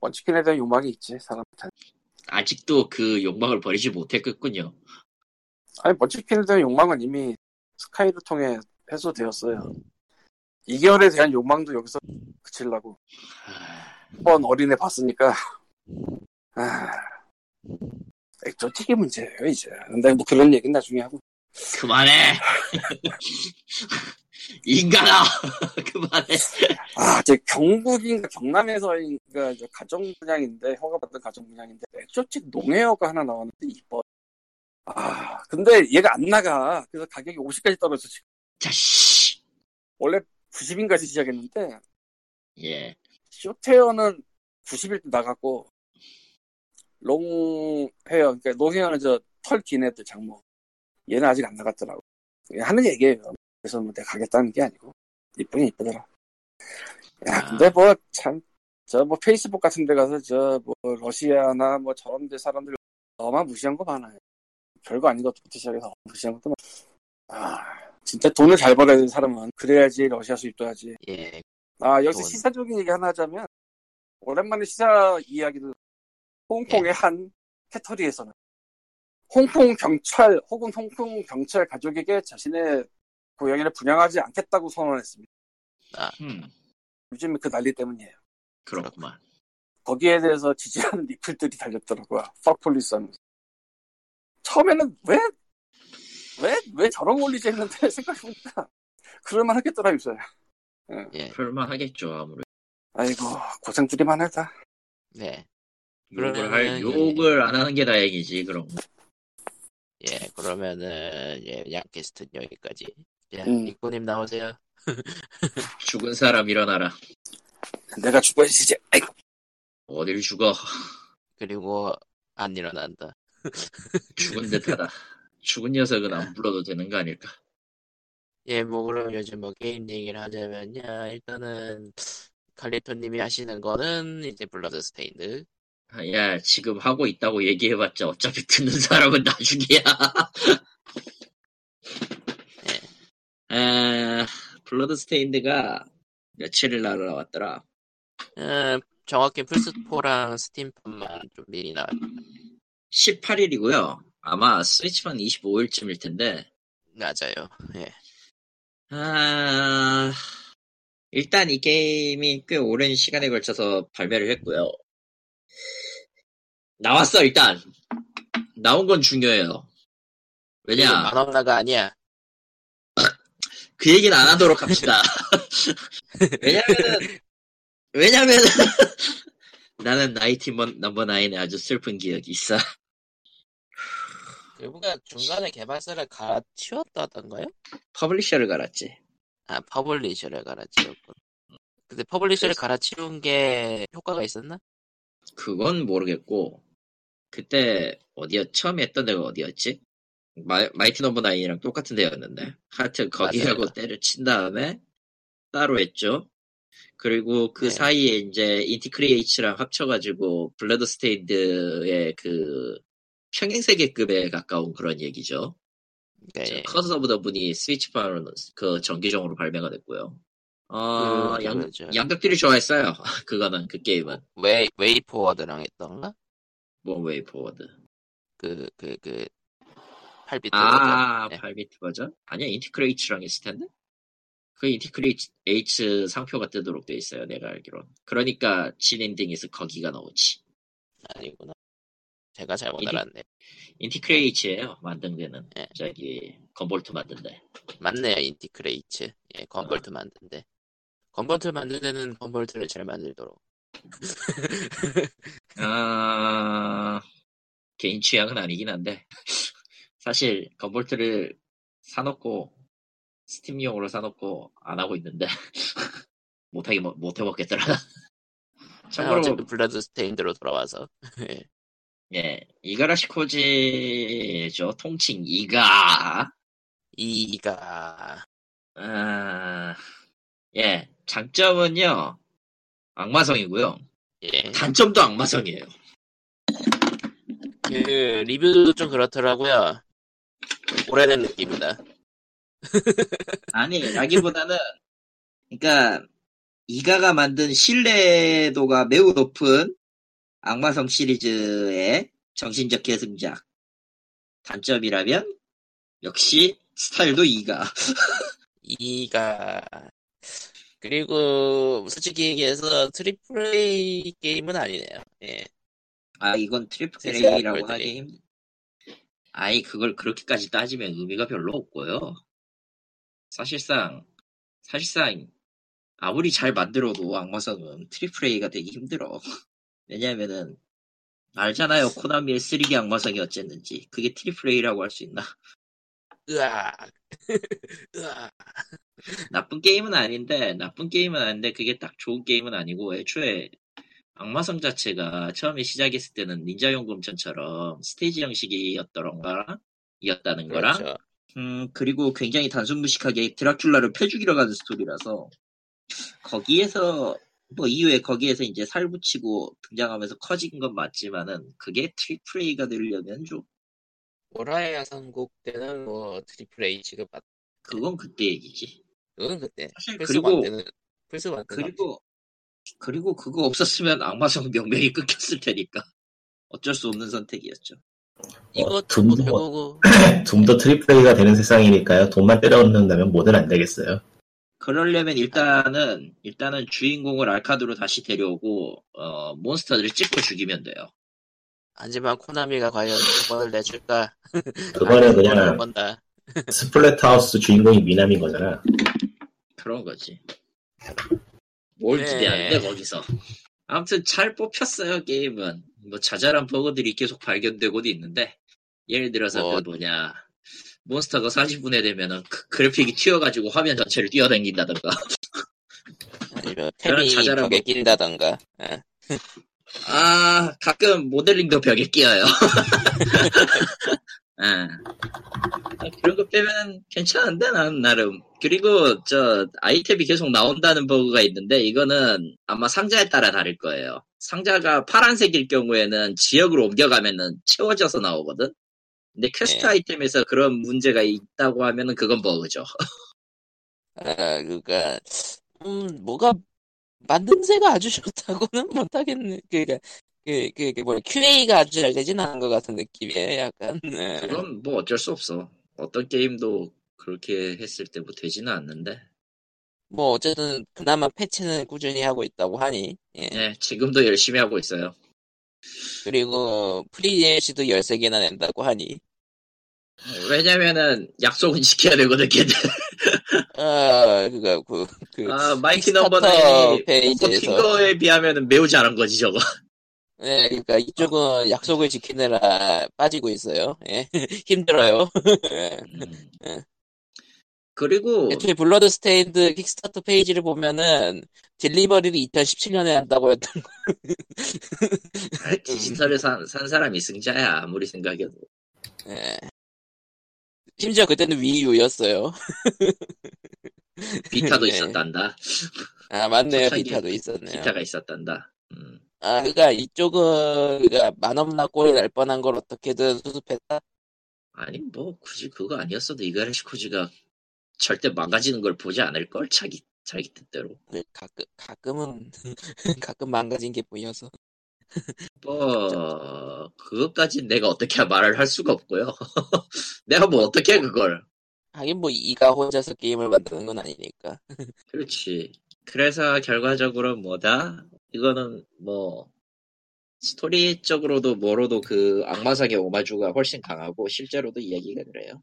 원치킨에 대한 욕망이 있지, 사람한테. 아직도 그 욕망을 버리지 못했겠군요. 아니, 대한 욕망은 이미 스카이를 통해 해소되었어요. 2개월에 대한 욕망도 여기서 그치려고. 하, 한번 어린애 봤으니까. 아, 액조틱이 문제예요, 이제. 근데 뭐 그런 얘기는 나중에 하고. 그만해. 인간아 그만해. 아, 제 경북인가 경남에서인가 저 가정 분양인데 허가받은 가정 분양인데 액조틱 농에어가 하나 나왔는데 이뻐. 아, 근데 얘가 안 나가. 그래서 가격이 50까지 떨어져 지금. 자씨. 원래 90인까지 시작했는데 예. short hair는 90일 때 나갔고 long hair 그러니까 long hair는 저 털 긴 애들 장모 얘는 아직 안 나갔더라고 하는 얘기예요 그래서 뭐 내가 가겠다는 게 아니고 이쁘긴 이쁘더라. 야 근데 뭐 참 저 뭐 페이스북 같은 데 가서 저 뭐 러시아나 뭐 저런 데 사람들 너무 무시한 거 많아요. 별거 아닌 것부터 시작해서 무시한 것도 많아 아 진짜 돈을 잘 벌어야 되는 사람은 그래야지 러시아 수입도 하지. 예, 아, 여기서 돈. 시사적인 얘기 하나 하자면, 오랜만에 시사 이야기를, 홍콩의 한 cattery에서는, 홍콩 경찰 혹은 홍콩 경찰 가족에게 자신의 고양이를 분양하지 않겠다고 선언했습니다. 음. 요즘 그 난리 때문이에요. 그렇구만. 거기에 대해서 지지하는 리플들이 달렸더라고요. fuck police 하면서. 처음에는 왜, 왜, 왜 저런 거 올리지 했는데 생각해보니까, 그럴만 하겠더라, 요새. 예, 그럴만 하겠죠 아무래도. 아이고, 고생들이만 하다. 네, 욕을 할 욕을 안 하는 게 다행이지 그럼. 예. 그러면은 예, 양캐스트 여기까지. 자, 음. 니코님 나오세요. 죽은 사람 일어나라. 내가 죽어야지, 이제. 아이고. 어딜 죽어. 그리고 안 일어난다. 죽은 듯하다. 죽은 녀석은 안 불러도 되는 거 아닐까? 예, 뭐 그럼 요즘 뭐 게임 얘기를 하자면요. 일단은 칼리토님이 하시는 거는 이제 Bloodstained. 아, 야, 지금 하고 있다고 얘기해봤자 어차피 듣는 사람은 나중이야. 아, Bloodstained가 며칠을 날 나왔더라. 어, 정확히 플스4랑 스팀판만 좀 미리 나왔 18일이고요. 아마 스위치판 25일쯤일 텐데. 맞아요. 예. 아, 일단 이 게임이 꽤 오랜 시간에 걸쳐서 발매를 했고요. 나왔어, 일단. 나온 건 중요해요. 왜냐, 만원가가 아니야. 그 얘기는 안 하도록 합시다. 왜냐면은, 왜냐면은, 나는 Mighty Number Nine에 아주 슬픈 기억이 있어. 그분가 중간에 개발사를 갈아치웠다던가요? publisher를 갈았지. 아, publisher를 갈아치웠군. 근데 publisher를 그래서- 갈아치운 게 효과가 있었나? 그건 모르겠고, 그때, 어디였, 처음에 했던 데가 어디였지? 마, Mighty Number Nine이랑 똑같은 데였는데. 하여튼, 거기하고 맞아요. 때려친 다음에, 따로 했죠. 그리고 그 네. 사이에 이제, Inti Creates랑 합쳐가지고, Bloodstained의 그, 평행세계급에 가까운 그런 얘기죠. 예. Curse of the Moon이 스위치판으로 그 정기적으로 발매가 됐고요. 어, 그, 양, 그거죠. 양덕들이 좋아했어요. 그거는, 그 게임은. Way, WayForward랑 했던가? 뭐, WayForward. 그, 그, 그, 8비트 아, 버전. 네. 8비트 버전? 아니야, Inti Creates랑 있을 텐데? 그 Inti Creates 상표가 뜨도록 돼 있어요, 내가 알기로. 그러니까 진엔딩에서 거기가 나오지. 아니구나. 제가 잘못 이게- 알았네. Inti Creates예요 만든 데는. 예. 저기 Gunvolt 만든 데. 맞네요, Inti Creates. 예, Gunvolt 만든 데. Gunvolt 만들 때는 Gunvolt를 잘 만들도록. 아, 개인 취향은 아니긴 한데, 사실, Gunvolt를 사놓고, Steam용으로 사놓고, 안 하고 있는데, 못하게, 먹- 못해먹겠더라. 아, 참고로, 어쨌든 Bloodstained로 돌아와서. 예. 예, 이가라시 코지죠. 통칭 이가. 이가, 아, 예, 장점은요, 악마성이고요. 예. 단점도 악마성이에요. 그, 리뷰도 좀 그렇더라고요. 오래된 느낌이다. 아니, 라기보다는, 그러니까 이가가 만든 신뢰도가 매우 높은 악마성 시리즈의 정신적 계승작. 단점이라면 역시 스타일도 이가. 이가, 그리고, 솔직히 얘기해서 triple A 게임은 아니네요. 예. 아, 이건 triple A라고. 하기 힘. 아이, 그걸 그렇게까지 따지면 의미가 별로 없고요. 사실상, 사실상, 아무리 잘 만들어도 악마성은 triple A가 되기 힘들어. 왜냐면은, 알잖아요. 코나미의 3D 악마성이 어쨌는지. 그게 triple A라고 할 수 있나? 으악. 으악. 나쁜 게임은 아닌데, 나쁜 게임은 아닌데, 그게 딱 좋은 게임은 아니고, 애초에, 악마성 자체가 처음에 시작했을 때는 닌자용검전처럼 스테이지 형식이었더런가? 이었다는 거랑, 그렇죠. 음, 그리고 굉장히 단순 무식하게 드라큘라를 패죽이러 가는 스토리라서, 거기에서, 뭐 이후에 거기에서 이제 살 붙이고 등장하면서 커진 건 맞지만은, 그게 triple A가 되려면 좀, 월하의 야상곡 때는 뭐 triple A 취급받, 그건 그때 얘기지. 그건 그때. 사실 그리고- 때는. 그리고 그리고 그거 없었으면 악마성 명맥이 끊겼을 테니까 어쩔 수 없는 선택이었죠. 이것도 뭐 둠도- 결국, Doom도 triple A가 되는 세상이니까요. 돈만 때려 넣는다면 뭐든 안 되겠어요. 그러려면 일단은 일단은 주인공을 알카드로 다시 데려오고 어, 몬스터들을 찢고 죽이면 돼요. 하지만 코나미가 과연 그걸 내줄까? 그거는 그냥 본다. Splatterhouse 주인공이 미남인 거잖아. 그런 거지. 뭘 네. 기대하는데 거기서. 아무튼 잘 뽑혔어요 게임은. 뭐 자잘한 버그들이 계속 발견되고도 있는데 예를 들어서 뭐- 그 뭐냐 몬스터가 40분에 되면은 그 그래픽이 튀어가지고 화면 전체를 뛰어다닌다던가. 아니면 템이 자잘한 벽에 뭐- 낀다던가. 예. 아, 가끔 모델링도 벽에 끼어요. 아, 그런 거 빼면 괜찮은데, 난, 나름. 그리고, 저, 아이템이 계속 나온다는 버그가 있는데, 이거는 아마 상자에 따라 다를 거예요. 상자가 파란색일 경우에는 지역으로 옮겨가면은 채워져서 나오거든? 근데 퀘스트 네. 아이템에서 그런 문제가 있다고 하면은 그건 버그죠. 아, 그니까, 음, 뭐가, 만듦새가 아주 좋다고는 못하겠네. 그니까, 그, 그, 그, 뭐, QA가 아주 잘 되진 않은 것 같은 느낌이에요, 약간. 예. 그건 뭐 어쩔 수 없어. 어떤 게임도 그렇게 했을 때 뭐 되지는 않는데. 뭐, 어쨌든, 그나마 패치는 꾸준히 하고 있다고 하니, 예. 네, 지금도 열심히 하고 있어요. 그리고, free DLC도 13개나 낸다고 하니, 왜냐면은 약속은 지켜야 되거든, 걔들. 아, 그니까, 그, 그, 아, Mighty Kickstarter Number는 페이지에서. 버틴 거에 비하면은 매우 잘한 거지, 저거. 예, 그러니까 이쪽은 약속을 지키느라 빠지고 있어요. 예. 힘들어요. 예. 음. 그리고, 애초에 Bloodstained Kickstarter 페이지를 보면은 딜리버리를 2017년에 한다고 했던 거. 아, 디지털에 산, 산 사람이 승자야, 아무리 생각해도. 예. 심지어 그때는 위유였어요. 비타도 네. 있었단다. 아, 맞네요. 비타도 있었네요. 비타가 있었단다. 음. 아, 그니까 이쪽은, 그니까 만원나 꼴이 날 뻔한 걸 어떻게든 수습했다? 아니, 뭐, 굳이 그거 아니었어도 이가레시코지가 절대 망가지는 걸 보지 않을 걸? 자기, 자기 뜻대로. 그 가끔, 가끔은, 가끔 망가진 게 보여서. 뭐 그것까진 내가 어떻게 말을 할 수가 없고요. 내가 뭐 어떻게 해, 그걸. 하긴 뭐 이가 혼자서 게임을 만드는 건 아니니까. 그렇지. 그래서 결과적으로 뭐다? 이거는 뭐 스토리적으로도 뭐로도 그 악마성의 오마주가 훨씬 강하고 실제로도 이야기가 그래요.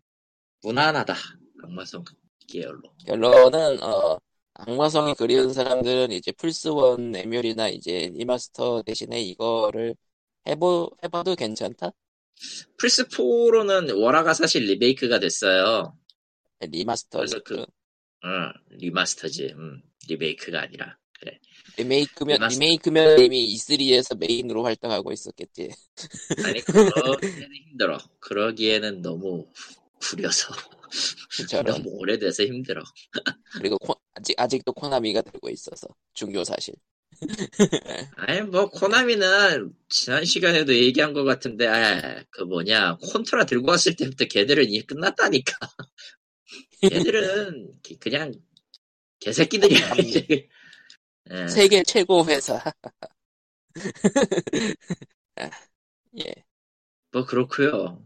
무난하다. 악마성 계열로. 결론은 어 악마성이 그리운 사람들은 이제 플스1 에뮬이나 이제 remaster 대신에 이거를 해보 해봐도 괜찮다. 플스4로는 월하가 사실 리메이크가 됐어요. remaster 그래서 그- 응, remaster지. 음, 리메이크가 아니라. 그래. 리메이크면 remaster. 리메이크면 이미 E3에서 메인으로 활동하고 있었겠지. 아니, 그러기에는 힘들어. 그러기에는 너무 구려서. 저런 너무 오래돼서 힘들어. 그리고 코- 아직 아직도 코나미가 되고 있어서 중요 사실. 아니, 뭐, 코나미는 지난 시간에도 얘기한 것 같은데, 아, 그 뭐냐, 콘트라 들고 왔을 때부터 걔들은 이미 끝났다니까. 걔들은 기- 그냥 개새끼들이야, 이제. 예. 세계 최고 회사. 아, 예. 뭐 그렇고요.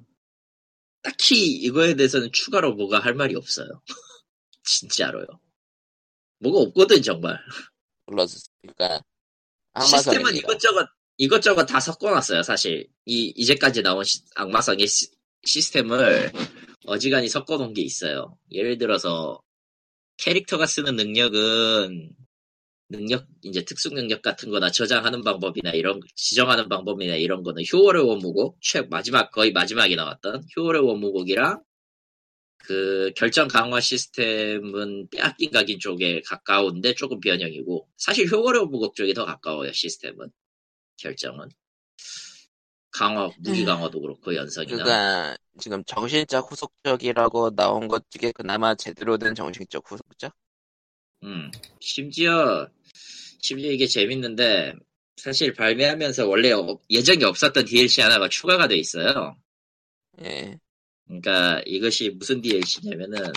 딱히 이거에 대해서는 추가로 뭐가 할 말이 없어요. 진짜로요. 뭐가 없거든 정말. 플러스 그러니까 시스템은. 이것저것 이것저것 다 섞어놨어요. 사실 이 이제까지 나온 시- 악마성의 시, 시스템을 어지간히 섞어놓은 게 있어요. 예를 들어서 캐릭터가 쓰는 능력은 능력 이제 특수 능력 같은 거나 저장하는 방법이나 이런 지정하는 방법이나 이런 거는 효월의 원무곡 최 마지막 거의 마지막에 나왔던 효월의 원무곡이랑 그 결정 강화 시스템은 빼앗긴 각인 쪽에 가까운데 조금 변형이고 사실 효월의 원무곡 쪽이 더 가까워요 시스템은. 결정은. 강화 무기 강화도 그렇고 연성이나. 그러니까 지금 정신적 후속적이라고 나온 것 중에 그나마 제대로 된 정신적 후속적? 음, 심지어, 심지어 이게 재밌는데, 사실 발매하면서 원래 없- 예정이 없었던 DLC 하나가 추가가 돼 있어요. 예. 그러니까 이것이 무슨 DLC냐면은,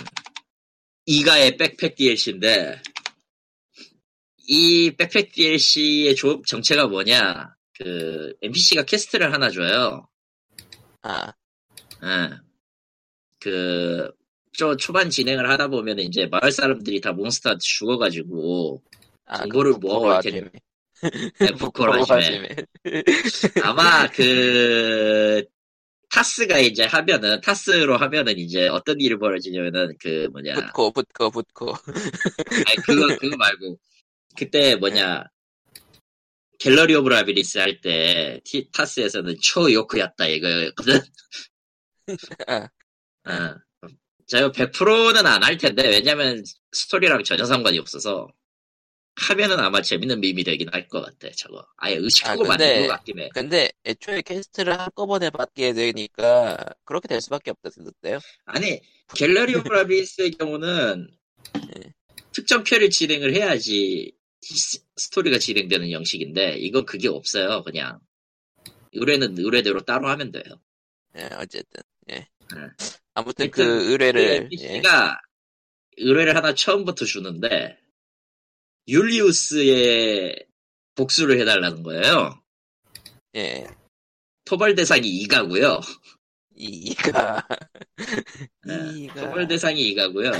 이가의 백팩 DLC인데, 이 백팩 DLC의 정체가 뭐냐, 그, NPC가 퀘스트를 하나 줘요. 아, 예. 그, 초, 초반 진행을 하다 보면 이제 마을 사람들이 다 몬스터한테 죽어가지고, 아 정보를 그 하지매. 네, 부끄러워 하시네. 아마 그 타스가 이제 하면은 타스로 하면은 이제 어떤 일이 벌어지냐면은 그 뭐냐 붙고 붙고 붙고 아니 그거 그거 말고 그때 뭐냐 갤러리 오브 라비리스 할 때 TAS에서는 초요크였다 이거였거든. 아. 어. 제가 100%는 안 할 텐데 왜냐면 스토리랑 전혀 상관이 없어서 하면은 아마 재밌는 밈이 되긴 할 것 같아 저거 아예 의식하고 아, 근데- 만든 것 같긴 해. 근데 애초에 퀘스트를 한꺼번에 받게 되니까 그렇게 될 수밖에 없다던데요? 아니 갤러리 오브 라비린스의 경우는 예. 특정 표를 진행을 해야지 스- 스토리가 진행되는 형식인데 이건 그게 없어요 그냥 의뢰는 의뢰대로 따로 하면 돼요 예, 어쨌든 예. 네. 아무튼 그 의뢰를 예. NPC가 의뢰를 하나 처음부터 주는데 율리우스의 복수를 해달라는 거예요 예. 토벌 대상이 이가고요 이가 네, 이가 토벌 대상이 이가고요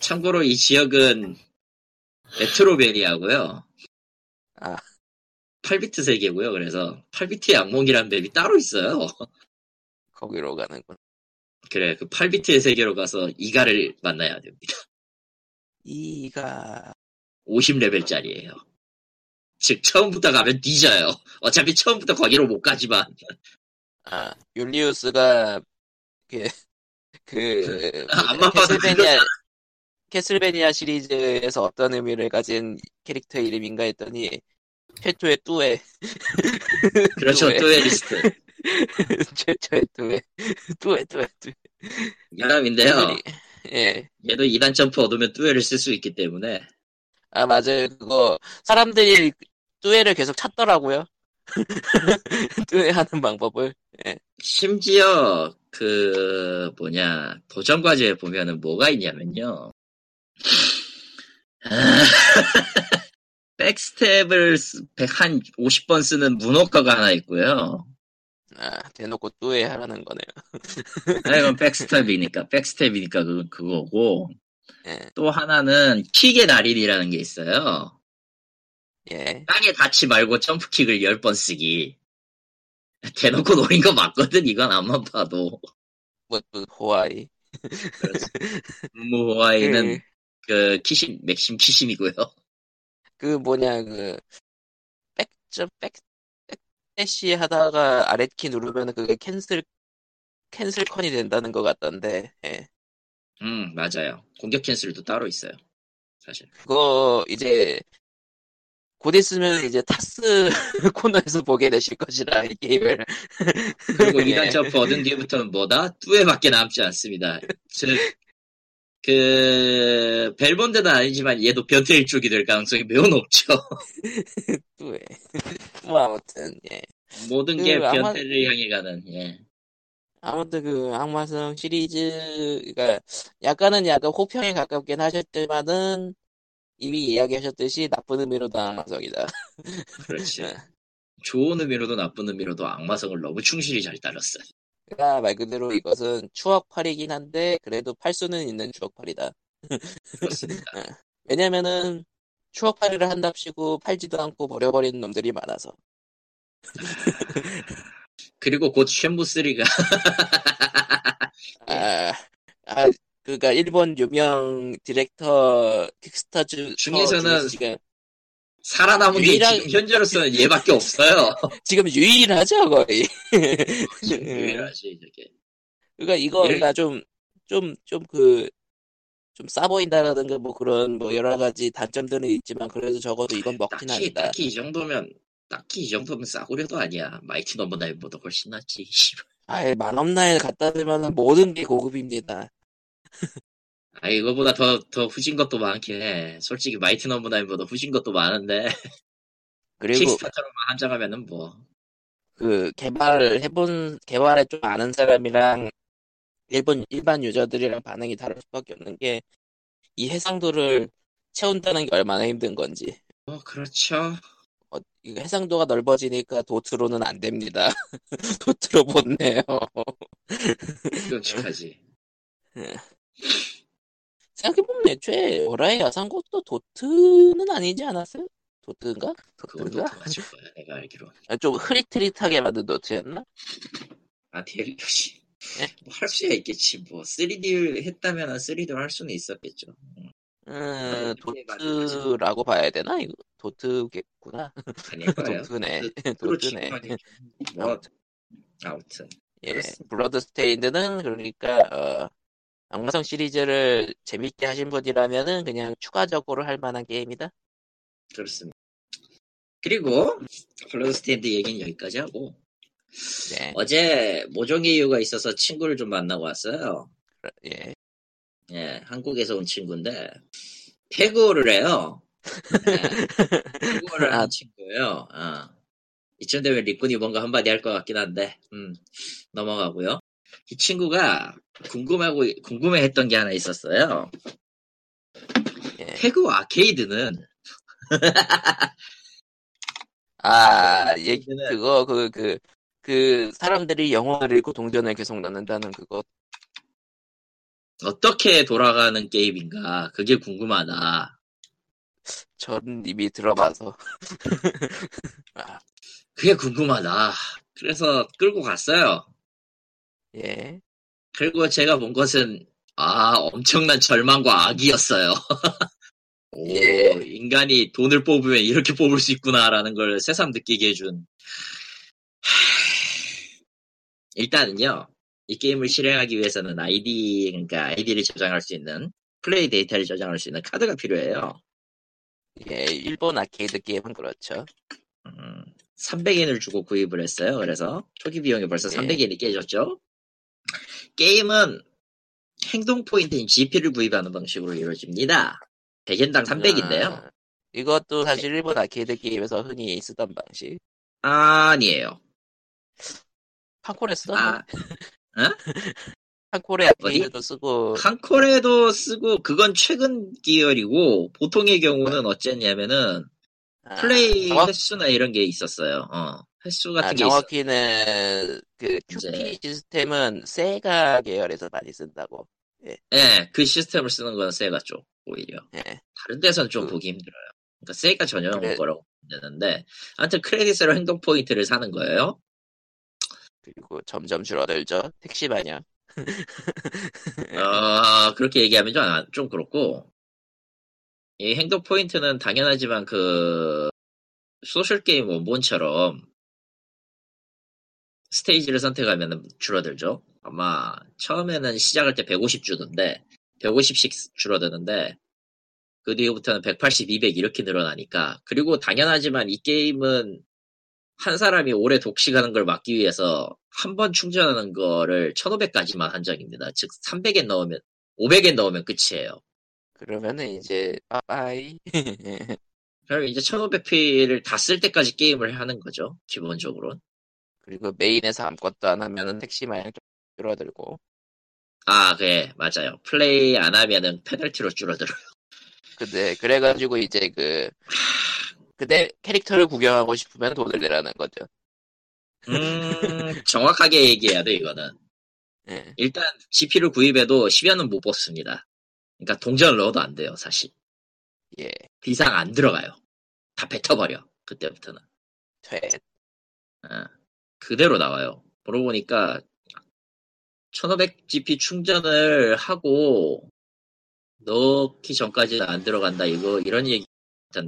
참고로 이 지역은 메트로베리아고요 아 8비트 세계고요. 그래서 8비트의 악몽이라는 맵이 따로 있어요. 거기로 가는군. 그래, 그 8비트의 세계로 가서 이가를 만나야 됩니다. 이가 50레벨짜리예요. 즉 처음부터 가면 뒤져요. 어차피 처음부터 거기로 못 가지만 아 율리우스가 그, 그 캐슬베니아 캐슬베니아 시리즈에서 어떤 의미를 가진 캐릭터 이름인가 했더니 최초의 뚜에 그렇죠. 뚜에. 뚜에리스트 최초의 뚜에 뚜에 뚜에 뚜에 사람인데요. 예. 얘도 2단 점프 얻으면 뚜에를 쓸 수 있기 때문에 아 맞아요 그거 사람들이 뚜에를 계속 찾더라고요 뚜에 하는 방법을 심지어 그 뭐냐 도전 과제에 보면은 뭐가 있냐면요. 백스텝을 100한 50번 쓰는 문어커가 하나 있고요. 아, 대놓고 뚜에 하라는 거네요. 아, 이건 백스텝이니까, 백스텝이니까 그, 그거고. 예, 또 하나는 킥의 날인이라는 게 있어요. 예. 땅에 닿지 말고 점프킥을 10번 쓰기. 대놓고 노린 거 맞거든, 이건 암만 봐도. 뭐, 뭐 호와이. 음무 호와이는 그, 그, 키심, 맥심 키심이고요. 그 뭐냐, 그, 백, 점, 백, 백, 대시 하다가 아랫키 누르면 그게 캔슬, 캔슬컨이 된다는 것 같던데, 예. 음, 맞아요. 공격 캔슬도 따로 있어요. 사실. 그거 이제 곧 있으면 이제 TAS 코너에서 보게 되실 것이라 이 게임을 그리고 예. 2단 점프 얻은 뒤부터는 뭐다? 뚜에밖에 남지 않습니다. 즉, 그, 벨몬드는 아니지만 얘도 변태 일족이 될 가능성이 매우 높죠. 또 해. 뭐 아무튼 예 모든 그게 아마- 변태를 향해 가는, 예. 아무튼 그 악마성 시리즈가 약간은 약간 호평에 가깝긴 하셨지만은 이미 이야기하셨듯이 나쁜 의미로도 악마성이다. 그렇지. 네. 좋은 의미로도 나쁜 의미로도 악마성을 너무 충실히 잘 따랐어요. 그러니까 말 그대로 이것은 추억팔이긴 한데 그래도 팔 수는 있는 추억팔이다. 그렇습니다. 왜냐면은 추억팔이를 한답시고 팔지도 않고 버려버리는 놈들이 많아서. 그리고 곧 쉔무3가, 아, 아, 그니까 일본 유명 디렉터 킥스타즈 중에서는 지금, 살아남은 게 유일한- 지금 현재로서는 얘밖에 없어요. 지금 유일하죠 거의. 유일하지, 저게. 그러니까 이거가 예. 좀좀 좀 그 좀 싸 보인다라든가 뭐 그런 뭐 여러 가지 단점들은 있지만 그래도 적어도 이건 먹긴 딱히, 한다. 딱히 이 정도면, 딱히 이 정도면 싸구려도 아니야. 마이티 넘버 나인보다 훨씬 낫지. 아예 만업나에 갖다 대면은 모든 게 고급입니다. 아, 이거보다 더, 더 후진 것도 많긴 해. 솔직히 마이티 넘버 나인보다 후진 것도 많은데, 그리고 킥스타터로만 한정하면은 뭐, 그 개발을 해본 개발에 좀 아는 사람이랑 일본 일반 유저들이랑 반응이 다를 수밖에 없는 게 이 해상도를 채운다는 게 얼마나 힘든 건지. 뭐, 그렇죠. 어, 해상도가 넓어지니까 도트로는 안 됩니다. 도트로 못 내요. 끔찍하지. 생각해보면 애초에 오라의 야상곡도 도트는 아니지 않았어요? 도트인가? 도트인가? 거야, 내가 알기로. 아, 좀 흐릿흐릿하게 만든 도트였나? 아, 대리표시. 예? 뭐, 할 수야 있겠지. 뭐, 3D 했다면 3D로 할 수는 있었겠죠. 음, 음, 네, 도트라고 봐야 되나? 이거 도트겠구나. 아닐 거예요. 도트네. 도트네. 치고는 뭐, 아무튼. 예, 그렇습니다. 블러드스테인드는 그러니까 어, 악마성 시리즈를 재밌게 하신 분이라면은 그냥 추가적으로 할 만한 게임이다. 그렇습니다. 그리고, 블러드스테인드 얘기는 여기까지 하고, 네, 어제 모종의 이유가 있어서 친구를 좀 만나고 왔어요. 예. 예, 한국에서 온 친구인데, 페그오를 해요. 예, 페그오를 아. 하는 친구예요. 아. 이쯤 되면 리꾼이 뭔가 한마디 할 것 같긴 한데, 음, 넘어가고요. 이 친구가 궁금하고, 궁금해 했던 게 하나 있었어요. 예. 페그 아케이드는, 아, 예, 얘기는- 그거 그 그 그 사람들이 영어를 읽고 동전을 계속 넣는다는 그거. 어떻게 돌아가는 게임인가, 그게 궁금하다. 전 이미 들어봐서. 그게 궁금하다. 그래서 끌고 갔어요. 예. 그리고 제가 본 것은 아 엄청난 절망과 악이었어요. 오, 예. 인간이 돈을 뽑으면 이렇게 뽑을 수 있구나라는 걸 새삼 느끼게 해준. 하, 일단은요, 이 게임을 실행하기 위해서는 아이디, 그러니까 아이디를 저장할 수 있는 플레이 데이터를 저장할 수 있는 카드가 필요해요. 예, 일본 아케이드 게임은 그렇죠. 음, 300엔을 주고 구입을 했어요. 그래서 초기 비용이 벌써 예. 300엔이 깨졌죠. 게임은 행동 포인트인 GP를 구입하는 방식으로 이루어집니다. 100엔당 300인데요. 아, 이것도 사실 일본 아케이드 게임에서 흔히 쓰던 방식. 아니에요. 쓰던 아, 칸콜에 아케이드도 쓰고 칸콜에도 쓰고 그건 최근 기열이고 보통의 경우는 어쨌냐면은 아, 플레이 정확, 횟수나 이런 게 있었어요. 어, 횟수 같은 아, 게. 정확히는 그 이제- QP 시스템은 세가 계열에서 많이 쓴다고. 예, 그 시스템을 쓰는 건 세가 쪽 오히려. 예. 다른 데서는 좀 그- 보기 힘들어요. 그러니까 세가 전용 그래. 거라고 되는데, 아무튼 크레딧으로 행동 포인트를 사는 거예요. 그리고 점점 줄어들죠. 택시 마냥. 어, 그렇게 얘기하면 좀, 안- 좀 그렇고, 이 행동 포인트는 당연하지만 그, 소셜 게임 원본처럼 스테이지를 선택하면 줄어들죠. 아마 처음에는 시작할 때 150 주던데, 150씩 줄어드는데, 그 뒤부터는 180, 200 이렇게 늘어나니까. 그리고 당연하지만 이 게임은 한 사람이 오래 독식하는 걸 막기 위해서 한 번 충전하는 거를 1500까지만 한정입니다. 즉 300엔 넣으면 500엔 넣으면 끝이에요. 그러면은 이제 빠빠이. 그럼 이제 1500P를 다 쓸 때까지 게임을 하는 거죠. 기본적으로. 그리고 메인에서 아무것도 안 하면은 택시 마냥 좀 줄어들고. 아, 그래. 맞아요. 플레이 안 하면은 페널티로 줄어들어요. 근데 그래 가지고 이제 그 근데 캐릭터를 구경하고 싶으면 돈을 내라는 거죠. 음, 정확하게 얘기해야 돼, 이거는. 예. 일단 GP를 구입해도 10연은 못 뽑습니다. 그러니까 동전을 넣어도 안 돼요, 사실. 예. 이상 안 들어가요. 다 뱉어버려. 그때부터는. 퇴. 아, 그대로 나와요. 물어보니까 1500GP 충전을 하고 넣기 전까지는 안 들어간다 이거 이런 얘기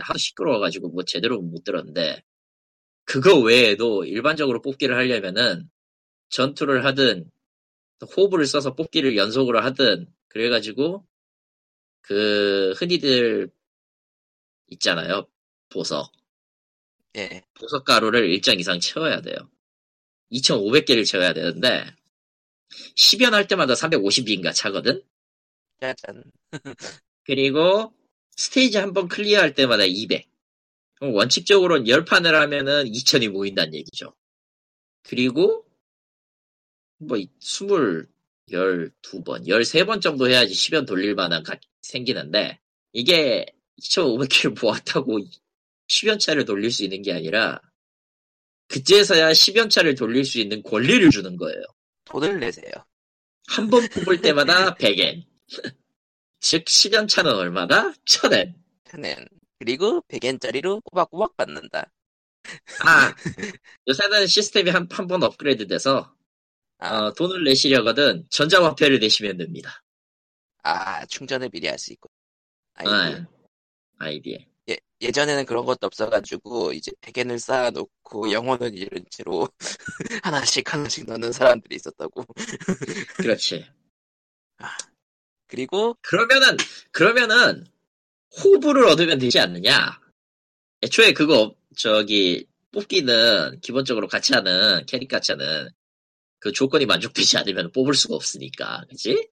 하도 시끄러워가지고 뭐 제대로 못 들었는데 그거 외에도 일반적으로 뽑기를 하려면은 전투를 하든 호흡을 써서 뽑기를 연속으로 하든 그래가지고 그 흔히들 있잖아요 보석 예. 보석 가루를 일정 이상 채워야 돼요. 2,500개를 채워야 되는데 10연 할 때마다 350인가 차거든. 짜잔. 그리고 스테이지 한 번 클리어할 때마다 200. 그럼 원칙적으로는 10판을 하면은 2,000이 모인다는 얘기죠. 그리고 뭐 20, 12번, 13번 정도 해야지 10연 돌릴 만한 가- 생기는데 이게 2,500개를 모았다고 10연차를 돌릴 수 있는 게 아니라 그때서야 10연차를 돌릴 수 있는 권리를 주는 거예요. 돈을 내세요. 한 번 뽑을 때마다 100엔. 즉 10연차는 얼마다? 1000엔. 는 그리고 100엔짜리로 꼬박꼬박 받는다. 아, 요새는 시스템이 한 한 번 업그레이드 돼서 아, 어, 돈을 내시려거든 전자화폐를 내시면 됩니다. 아 충전을 미리 할 수 있고. 아이, 네. 아이디에. 예, 예전에는 그런 것도 없어가지고 이제 100엔을 쌓아놓고 영혼을 잃은 채로 하나씩 하나씩 넣는 사람들이 있었다고. 그렇지. 그리고 그러면은 그러면은 호불을 얻으면 되지 않느냐? 애초에 그거 저기 뽑기는 기본적으로 같이 하는 캐릭 가차는 그 조건이 만족되지 않으면 뽑을 수가 없으니까, 그치?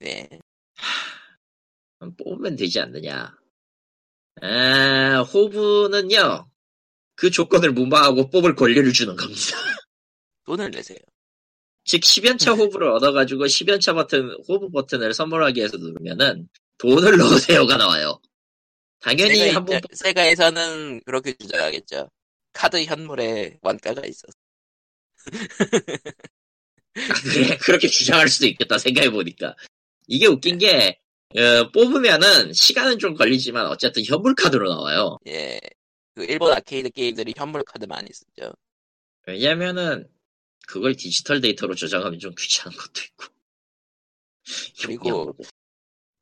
네, 그럼 뽑으면 되지 않느냐? 아, 호브는요 그 조건을 무마하고 뽑을 권리를 주는 겁니다. 돈을 내세요. 즉 10연차 호브를 얻어가지고 10연차 버튼 호브 버튼을 선물하기 위해서 누르면은 돈을 넣으세요가 나와요. 당연히 세가, 한번 입장- 세가에서는 그렇게 주장하겠죠. 카드 현물에 원가가 있어서. 그래, 그렇게 주장할 수도 있겠다, 생각해 보니까. 이게 웃긴 게, 어, 뽑으면은, 시간은 좀 걸리지만, 어쨌든 현물 카드로 나와요. 예, 그 일본 아케이드 게임들이 현물 카드 많이 쓰죠. 왜냐면은, 그걸 디지털 데이터로 저장하면 좀 귀찮은 것도 있고. 그리고.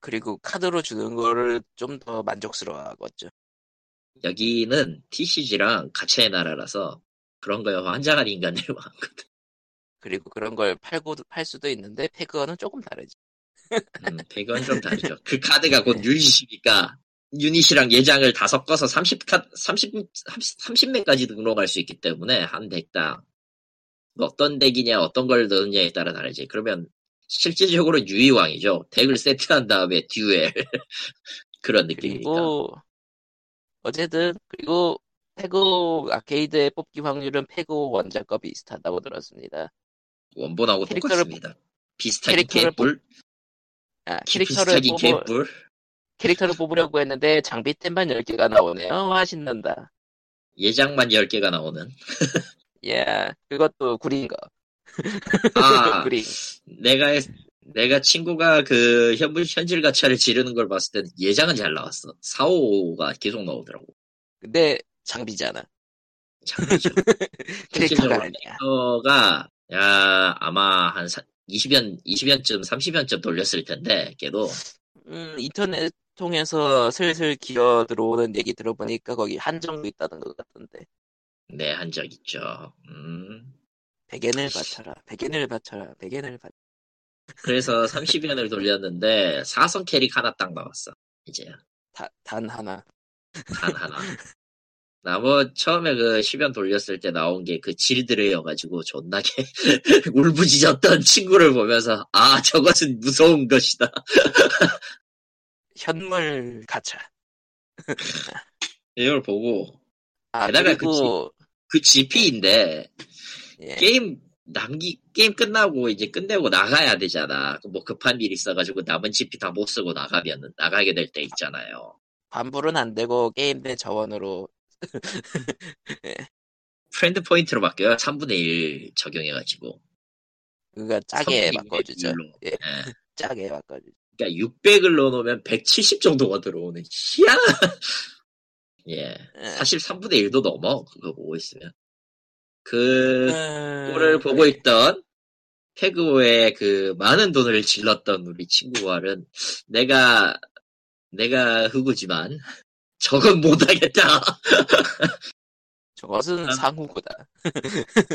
그리고 카드로 주는 거를 좀 더 만족스러워하겠죠. 여기는 TCG랑 가차의 나라라서, 그런 거에 환장한 인간들이 많거든. 그리고 그런 걸 팔고 팔 수도 있는데 패그어는 조금 다르지. 음, 배경은 좀 다르죠. 그 카드가 곧 유닛이니까, 유닛이랑 예장을 다 섞어서 30카, 30, 30, 30매까지 등록할 수 있기 때문에, 한 덱당. 어떤 덱이냐, 어떤 걸 넣느냐에 따라 다르지. 그러면, 실질적으로 유이왕이죠. 덱을 세트한 다음에 듀엘. 그런 느낌이니까. 그리고 어쨌든 그리고 패그 아케이드의 뽑기 확률은 패그 원작과 비슷하다고 들었습니다. 원본하고 똑같습니다. 캐릭터를 개뿔, 아, 캐릭터를 뽑을 개뿔. 캐릭터를 뽑으려고 했는데 장비템만 10개가 나오네요. 와, 신난다. 예장만 10개가 나오는. 예, 그것도 구린 거. 아, 구린. 내가, 내가 친구가 그 현, 현질 가차를 지르는 걸 봤을 때는 예장은 잘 나왔어. 4, 5가 계속 나오더라고. 근데 장비잖아. 장난이죠. 캐릭터가 아니야. 캐릭터가, 야, 아마 한 20연, 20연쯤, 30연쯤 돌렸을 텐데, 걔도. 음, 인터넷 통해서 슬슬 기어 들어오는 얘기 들어보니까 거기 한정도 있다는 것 같던데. 네, 한 적 있죠. 음. 백엔을 바쳐라. 백엔을 바쳐라. 백엔을 바. 그래서 30연을 돌렸는데, 사성 캐릭 하나 딱 나왔어. 이제. 다, 단 하나. 단 하나. 나머 처음에 그 10연 돌렸을 때 나온 게 그 질드레여가지고 존나게 울부짖었던 친구를 보면서 아 저것은 무서운 것이다. 현물 가차. 이걸 보고 아, 게다가 그리고, 그 GP인데 예. 게임 남기 게임 끝나고 이제 끝내고 나가야 되잖아. 뭐 급한 일 있어가지고 남은 GP 다 못 쓰고 나가면 나가게 될 때 있잖아요. 환불은 안 되고 게임 내 자원으로 friend point로 바뀌어요. 3분의 1 적용해가지고. 그가 짜게 3분의 1의 바꿔주죠. 예. 예. 짜게 바꿔주죠. 그러니까 600을 넣어놓으면 170 정도가 들어오는 희한한 예 예. 사실 3분의 1도 넘어 그거 보고 있으면 그 음, 꼴을 보고 있던 페그오에 그 많은 돈을 질렀던 우리 친구와는 내가 내가 흑우지만 저건 못하겠다 저것은 난- 상우구다.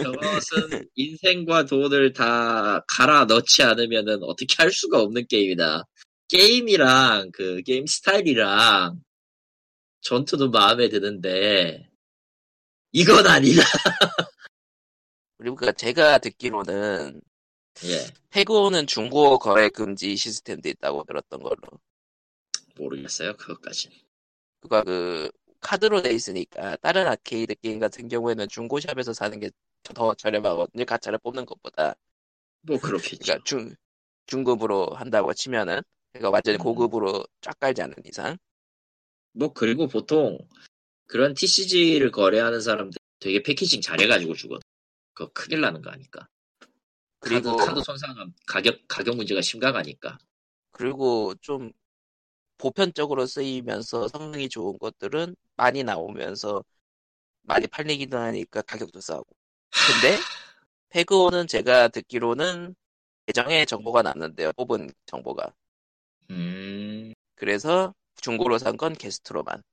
저것은 인생과 돈을 다 갈아 넣지 않으면은 어떻게 할 수가 없는 게임이다. 게임이랑 그 게임 스타일이랑 전투도 마음에 드는데 이건 아니다. 그리고 그 제가 듣기로는 예, 페그오는 중고 거래 금지 시스템도 있다고 들었던 걸로. 모르겠어요 그것까지. 그가 그 카드로 돼 있으니까 다른 아케이드 게임 같은 경우에는 중고샵에서 사는 게 더 저렴하거든요. 가차를 뽑는 것보다. 뭐 그렇겠죠. 그러니까 중 중급으로 한다고 치면은 그러니까 완전히 음. 고급으로 쫙 깔지 않는 이상. 뭐 그리고 보통 그런 TCG를 거래하는 사람들 되게 패키징 잘해가지고 주거든. 그거 큰일 나는 거 아니까. 그리고 카드, 카드 손상함 가격 가격 문제가 심각하니까. 그리고 좀 보편적으로 쓰이면서 성능이 좋은 것들은 많이 나오면서 많이 팔리기도 하니까 가격도 싸고. 근데 페그오는 제가 듣기로는 계정에 정보가 남는데요. 뽑은 정보가. 음 그래서 중고로 산 건 게스트로만.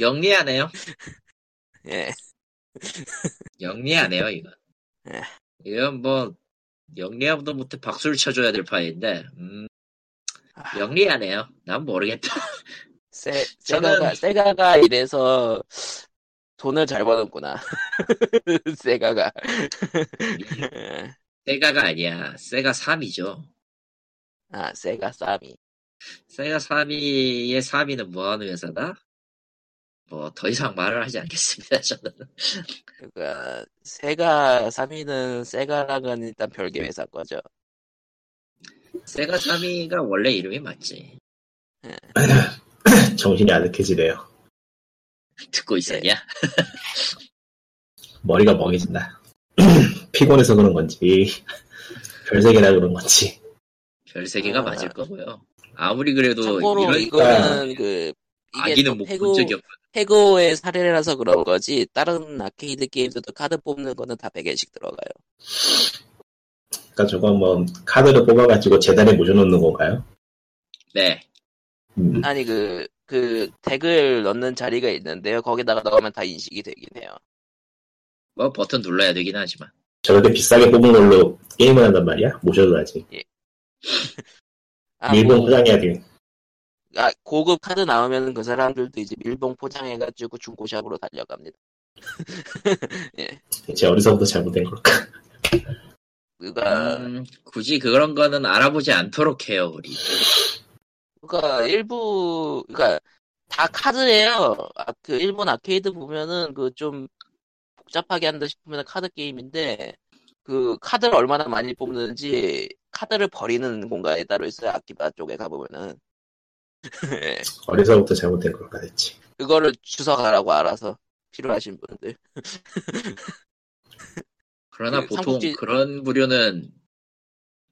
영리하네요. 예. 영리하네요, 이거. 예. 이건 뭐, 영리함도 못해 박수를 쳐줘야 될 판인데, 음, 아, 영리하네요. 난 모르겠다. 세, 세가가, 세가가 이래서 돈을 잘 버는구나. 세가가. 세가가 아니야. 세가 3이죠. 아, 세가 쌈이. 세가 3위의 3위는 뭐 하는 회사다? 뭐, 더 이상 말을 하지 않겠습니다, 저는. 그니까, 세가 3위는 세가랑은 일단 별개 회사 거죠. 세가 3위가 원래 이름이 맞지. 정신이 아득해지네요. 듣고 있었냐? 머리가 멍해진다. 피곤해서 그런 건지, 별세계라 그런 건지. 별 3개가 아. 맞을 거고요. 아무리 그래도 참고로 이런 이거는 그, 이게 아기는 또못본 페고, 적이 없 페고의 사례라서 그런 거지, 다른 아케이드 게임들도 카드 뽑는 거는 다 100엔씩 들어가요. 그러니까 저건 뭐, 카드를 뽑아가지고 재단에 묻어놓는 건가요? 네. 음, 아니, 그, 그, 덱을 넣는 자리가 있는데요. 거기다가 넣으면 다 인식이 되긴 해요. 뭐, 버튼 눌러야 되긴 하지만. 저렇게 비싸게 뽑은 걸로 게임을 한단 말이야? 모셔둬야지. 아, 밀봉 뭐, 포장해야 돼. 아, 고급 카드 나오면 그 사람들도 이제 밀봉 포장해가지고 중고샵으로 달려갑니다. 대체 어디서부터 잘못된 걸까? 그가, 음, 굳이 그런 거는 알아보지 않도록 해요, 우리. 그가 일부, 그가 다 카드예요. 아, 그 일본 아케이드 보면은 그 좀 복잡하게 한다 싶으면 카드 게임인데 그 카드를 얼마나 많이 뽑는지 카드를 버리는 공간에 따로 있어요. 아키바 쪽에 가보면은. 예. 어디서부터 잘못된 걸까 됐지. 그거를 주워가라고 알아서 필요하신 분들. 그러나 그 보통 삼국지- 그런 부류는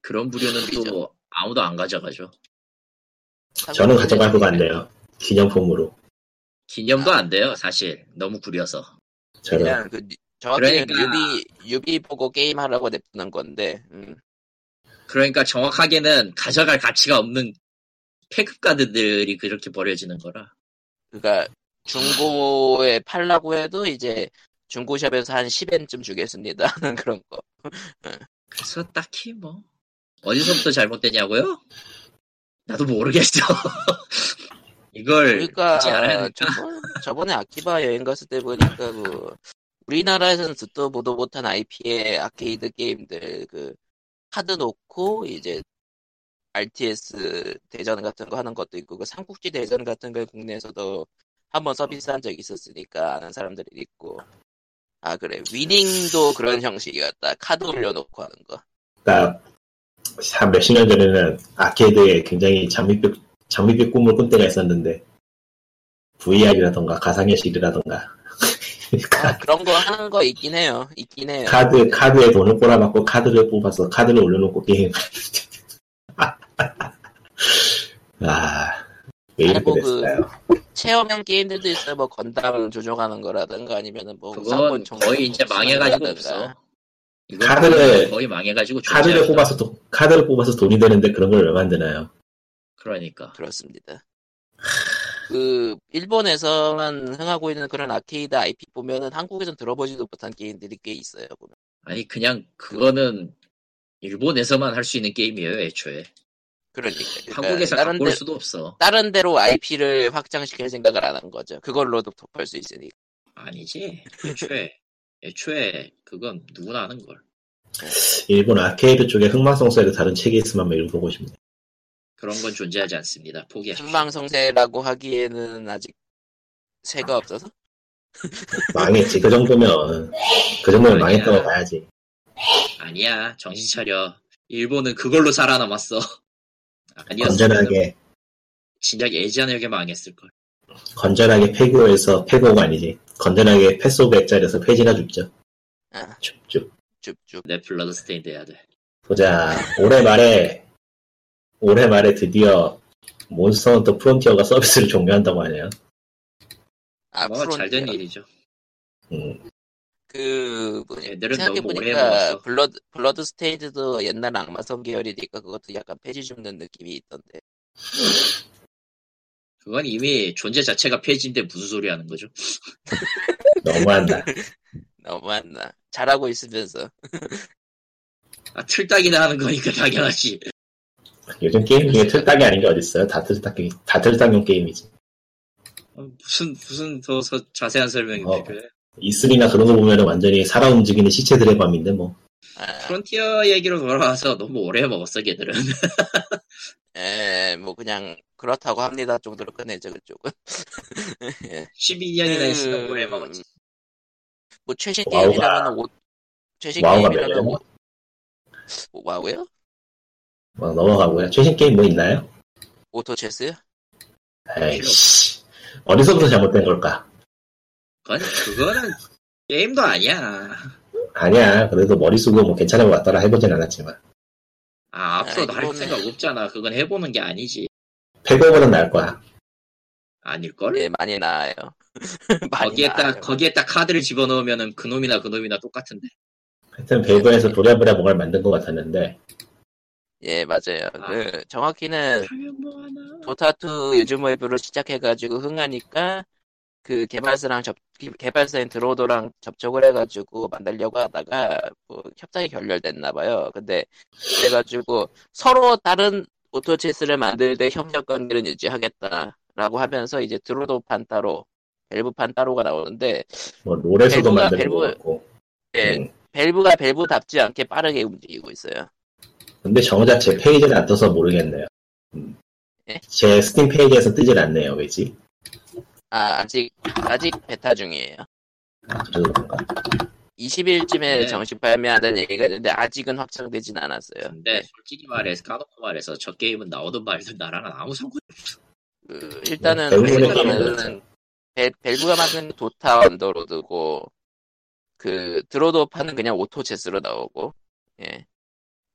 그런 부류는 또. 아무도 안 가져가죠. 저는 가져갈 것 같네요. 기념품으로. 기념도 안 돼요, 사실. 너무 구려서. 저는 그냥 그 정확히는 그러니까- 유비 유비 보고 게임 하라고 냅두는 건데. 음. 그러니까 정확하게는 가져갈 가치가 없는 폐급 카드들이 그렇게 버려지는 거라. 그러니까 중고에 팔라고 해도 이제 중고샵에서 한 10엔쯤 주겠습니다 하는 그런 거. 그래서 딱히 뭐 어디서부터 잘못됐냐고요? 나도 모르겠어. 이걸 그러니까? 저번, 저번에 아키바 여행 갔을 때 보니까 그 우리나라에서는 듣도 보도 못한 IP의 아케이드 게임들 그 카드 놓고 이제 RTS 대전 같은 거 하는 것도 있고 그 삼국지 대전 같은 걸 국내에서도 한번 서비스한 적이 있었으니까 아는 사람들이 있고. 아 그래. 위닝도 그런 형식이었다. 카드 올려놓고 하는 거. 그러니까 한 몇십 년 전에는 아케이드에 굉장히 장밋빛 장밋빛 꿈을 꾼 때가 있었는데 VR이라던가 가상현실이라던가 아, 그런 거 하는 거 있긴 해요 있긴 해요 카드 카드에 돈을 꼬라박고 카드를 뽑아서 카드를 올려놓고 게임. 아 왜 이렇게 아니, 뭐 그- 됐을까요? 체험형 게임들도 있어요. 뭐 건담을 조종하는 거라든가 아니면은 뭐 그건 거의 이제 망해가지고 없어. 카드를- 거의 망해가지고 카드를. 뽑아서 도- 카드를 뽑아서 돈이 되는데 그런 걸 왜 만드나요? 그러니까 그렇습니다. 그 일본에서만 흥하고 있는 그런 아케이드 IP 보면은 한국에선 들어보지도 못한 게임들이 꽤 있어요. 보면. 아니 그냥 그거는 일본에서만 할 수 있는 게임이에요 애초에 그러니까, 그러니까 한국에서 다른 데 수도 없어 다른 데로 IP를 확장시킬 생각을 안 한 거죠. 그걸로도 덮을 수 있으니까. 아니지 애초에 애초에 그건 누구나 하는 걸 일본 아케이드 쪽에 흥망성쇠로 다른 책이 있으면 한번 읽어보고 싶네요. 그런 건 존재하지 않습니다 포기하십시오 흥망성쇠라고 하기에는 아직 새가 없어서. 망했지. 그 정도면 그 정도면 아니야. 망했다고 봐야지. 아니야 정신 차려 일본은 그걸로 살아남았어 아니었으면 건전하게 진작 예전에 망했을 걸 건전하게 페고에서 페고가 아니지. 건전하게 Path of Exile에서 폐지나 줍죠. 아, 줍줍. 줍줍. 내 Bloodstained 해야 돼 보자. 올해 말에 올해 말에 드디어 Monster Hunter Frontier가 서비스를 종료한다고 하네요. 아, 뭐잘된 프론티어. 일이죠 음, 그 뭐냐 애들은 너무 오래 생각해보니까. Blood Bloodstained도 옛날 악마성 계열이니까 그것도 약간 폐지 줍는 느낌이 있던데 그건 이미 존재 자체가 폐지인데 무슨 소리 하는 거죠 너무한다. 너무한나 잘하고 있으면서 아 틀딱이나 하는 거니까 당연하지 요즘 게임 중에 틀딱이 아닌 게 어딨어요? 다 틀딱이, 다 틀딱용 게임이지. 어, 무슨 무슨 더 서- 자세한 설명이 어. 필요해 E3나 그런 거 보면 완전히 살아 움직이는 시체들의 밤인데 뭐. 아, 프론티어 얘기로 돌아와서 너무 오래 먹었어 걔들은 에, 뭐 그냥 그렇다고 합니다 정도로 끝내죠 그쪽은 12년이나 그, 있으면 오래 먹었지 뭐 최신 WoW가- 게임이라면 오, 최신 WoW가 게임이라면? 오, WoW요? 뭐 넘어가고요. 최신 게임 뭐 있나요? 오토체스요? 에이씨. 어디서부터 잘못된 걸까? 그건 그거는 게임도 아니야 아니야. 그래도 머릿속으로 뭐 괜찮은 것 같더라 해보진 않았지만. 아 앞으로도 아, 할 이거는- 생각 없잖아 그건 해보는 게 아니지 페고보단 나을 거야. 아닐걸? 예 많이 나아요 많이 거기에다 나아요. 거기에다 카드를 집어넣으면은 그놈이나 그놈이나 똑같은데 하여튼 벨브에서 부랴부랴 뭔가를 만든 것 같았는데 예 맞아요 아. 그 정확히는 뭐하나 도타2 요즘 웹으로 시작해가지고 흥하니까 그 개발사랑 접 개발사인 드로도랑 접촉을 해가지고 만들려고 하다가 뭐 협상이 결렬됐나 봐요. 근데 그래가지고 서로 다른 오토체스를 만들 때 협력 관계를 유지하겠다라고 하면서 이제 드로도판 따로 벨브판 따로가 나오는데 뭐 롤에서도 벨브가- 것 벨브-. 예, 음. Valve가 Valve답지 않게 빠르게 움직이고 있어요. 근데 정작 제 페이지는 안 떠서 모르겠네요. 음. 예? 제 스팀 페이지에서 뜨질 않네요. 왜지? 아 아직 아직 베타 중이에요. 아, 그래서 그런가? 20일쯤에 네. 정식 발매한다는 얘기가 있는데 아직은 확정되진 않았어요. 근데 솔직히 말해서 까놓고 말해서 저 게임은 나오든 말든 나랑은 아무 상관이 없어 그 일단은 Valve의 Valve가 게임은 만드는 Val, Valve가 만드는 Dota Underlords고 그 Drodo 파는 그냥 Auto Chess로 나오고 예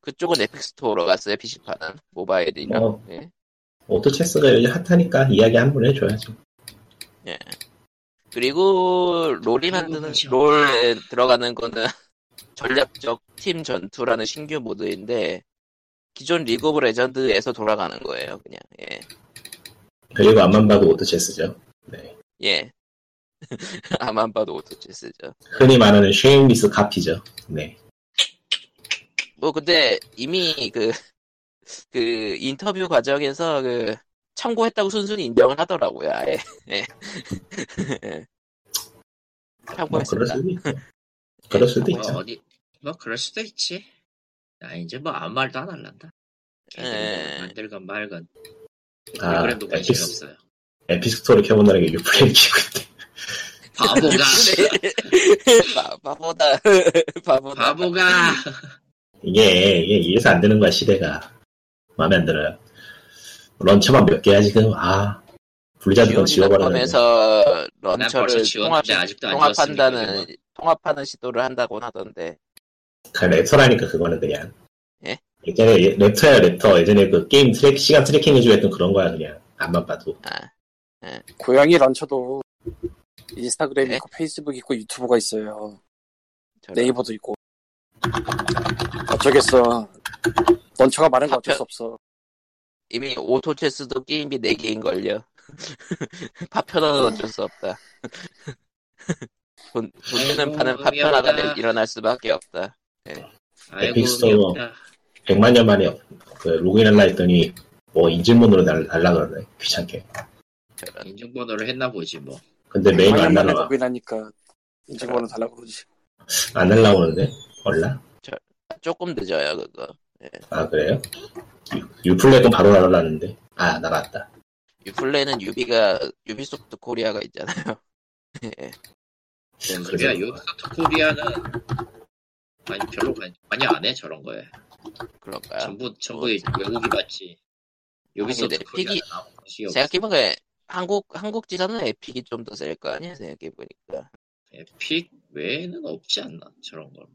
그쪽은 Epic Store로 갔어요 PC판은 모바일이랑 어. 예. Auto Chess가 요즘 hot하니까 이야기 한 번 해줘야죠. 그리고 롤이 만드는 롤에 들어가는 거는 전략적 팀 전투라는 신규 모드인데 기존 League of Legends에서 돌아가는 거예요 그냥 예. 그리고 암만 봐도 Auto Chess죠. 네. 예. 암만 봐도 Auto Chess죠. 흔히 말하는 shameless copy죠. 네. 뭐 근데 이미 그, 그 인터뷰 과정에서 그 참고했다고 순순히 인정을 하더라고요. 아예. 예. 뭐 그럴 참고했습니다. 수도 있죠. 그럴 수도 뭐 있죠. 어디 뭐 그럴 수도 있지. 나 이제 뭐 아무 말도 안 할란다. 예. 만들건 말건. 아, 프로그램도 관심이 에픽스. 없어요. 에피스토를 켜본다는 게 유플레이 키고 있대. 바보가 바, 바보다. 바보다. 바보가 이게, 이게 이래서 안 되는 거야, 시대가. 마음에 안 들어요. 런처만 몇 개야, 지금. 아, 블리자드 건 지워버렸는데. 지원이닷컴에서 난 벌써 런처를 통합, 안 지웠으니까 통합한다는 통합하는 시도를 한다고 하던데 그 Raptr라니까, 그거는 그냥. 예? 예전에 예- Raptr야, Raptr. 예전에 그 게임 트랙, 시간 tracking 해주고 했던 그런 거야, 그냥. 암만 봐도. 아, 고양이 launcher도 Instagram 네? 있고 페이스북 있고 YouTube가 있어요. 저런. 네이버도 있고. 어쩌겠어. launcher가 많은 거 어쩔 수 없어. 이미 Auto Chess도 게임이 4개인 걸요. 파편화는 어쩔 수 없다. 돈, 돈 아이고, 파는 파편화가. 일어날 수밖에 없다. 아이고 Epic Store. 미안하다. 100만 년 만에 그 로그인 할라 했더니, 뭐, 인증번호로 달, 달라 그러네. 귀찮게. 저런. 인증번호를 했나 보지 뭐. 근데 메일 안 날라와. 로그인하니까 인증번호 달라고 그러지. 안 날라오는데? 몰라? 조금 늦어요, 그거. 아, 그래요? 유- Uplay은 바로 날아갔는데. 아, 나갔다. 유플레는 유비가, 유비소프트 코리아가 있잖아요. 예. 뭔 소리야? 요소프트 코리아는 아니 별로 관- 많이 안 해 저런 거에. 그런가요? 전부 전부 외국이 맞지. 요비소프트 아니, 근데 코리아는 픽이- 아무 관심이 없어. 생각해보니까 한국, 한국 지사는 에픽이 좀 더 셀 거 아니야, 생각해보니까. 에픽 외에는 없지 않나 저런 거.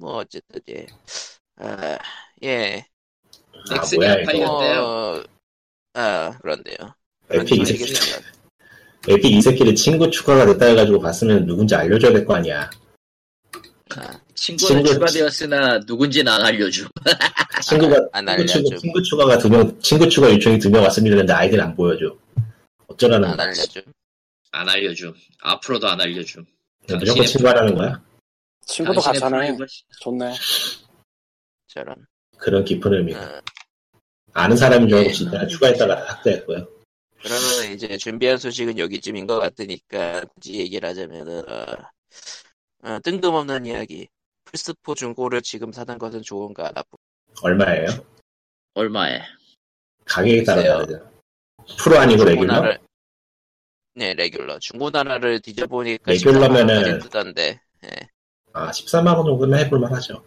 뭐, 어쨌든, 예. 아, 예. 아, 넥슨이 뭐야, 안 이거. 팔렸대요. 어, 아, 그런데요. 그런 Epic 이 소리긴 새끼. Epic 이 새끼를 친구 추가가 됐다 해가지고 봤으면 누군지 알려줘야 될 거 아니야. 아, 친구는 친구- 추가되었으나 누군지는 안 알려줘. 친구가, 안 친구, 알려줘. 추가, 친구 추가가 두 명, 친구 추가 요청이 두 명 왔습니다 했는데 아이디를 안 보여줘. 어쩌라는 안. 알려줌. 안 알려줌. 앞으로도 안 알려줌. 무조건 친구하라는 거야? 친구도 당신의. 프라이버시- 좋네. 저런. 그런 깊은 의미. 어, 아는 사람인 줄 알고 예. 진짜 추가했다가 학대했고요. 그러면 이제 준비한 소식은 여기쯤인 것 같으니까 굳이 얘기를 하자면은 어, 어, 뜬금없는 이야기. 플스4 중고를 지금 사는 것은 좋은가 나쁜 얼마예요? 얼마에? 가격에 따라. 다르죠. 프로 아니고 레귤러? 네 레귤러 중고나라를 뒤져보니까 레귤러면은- 14만원까지 뜨던데 예. 아, 14만원 정도면 해볼만 하죠.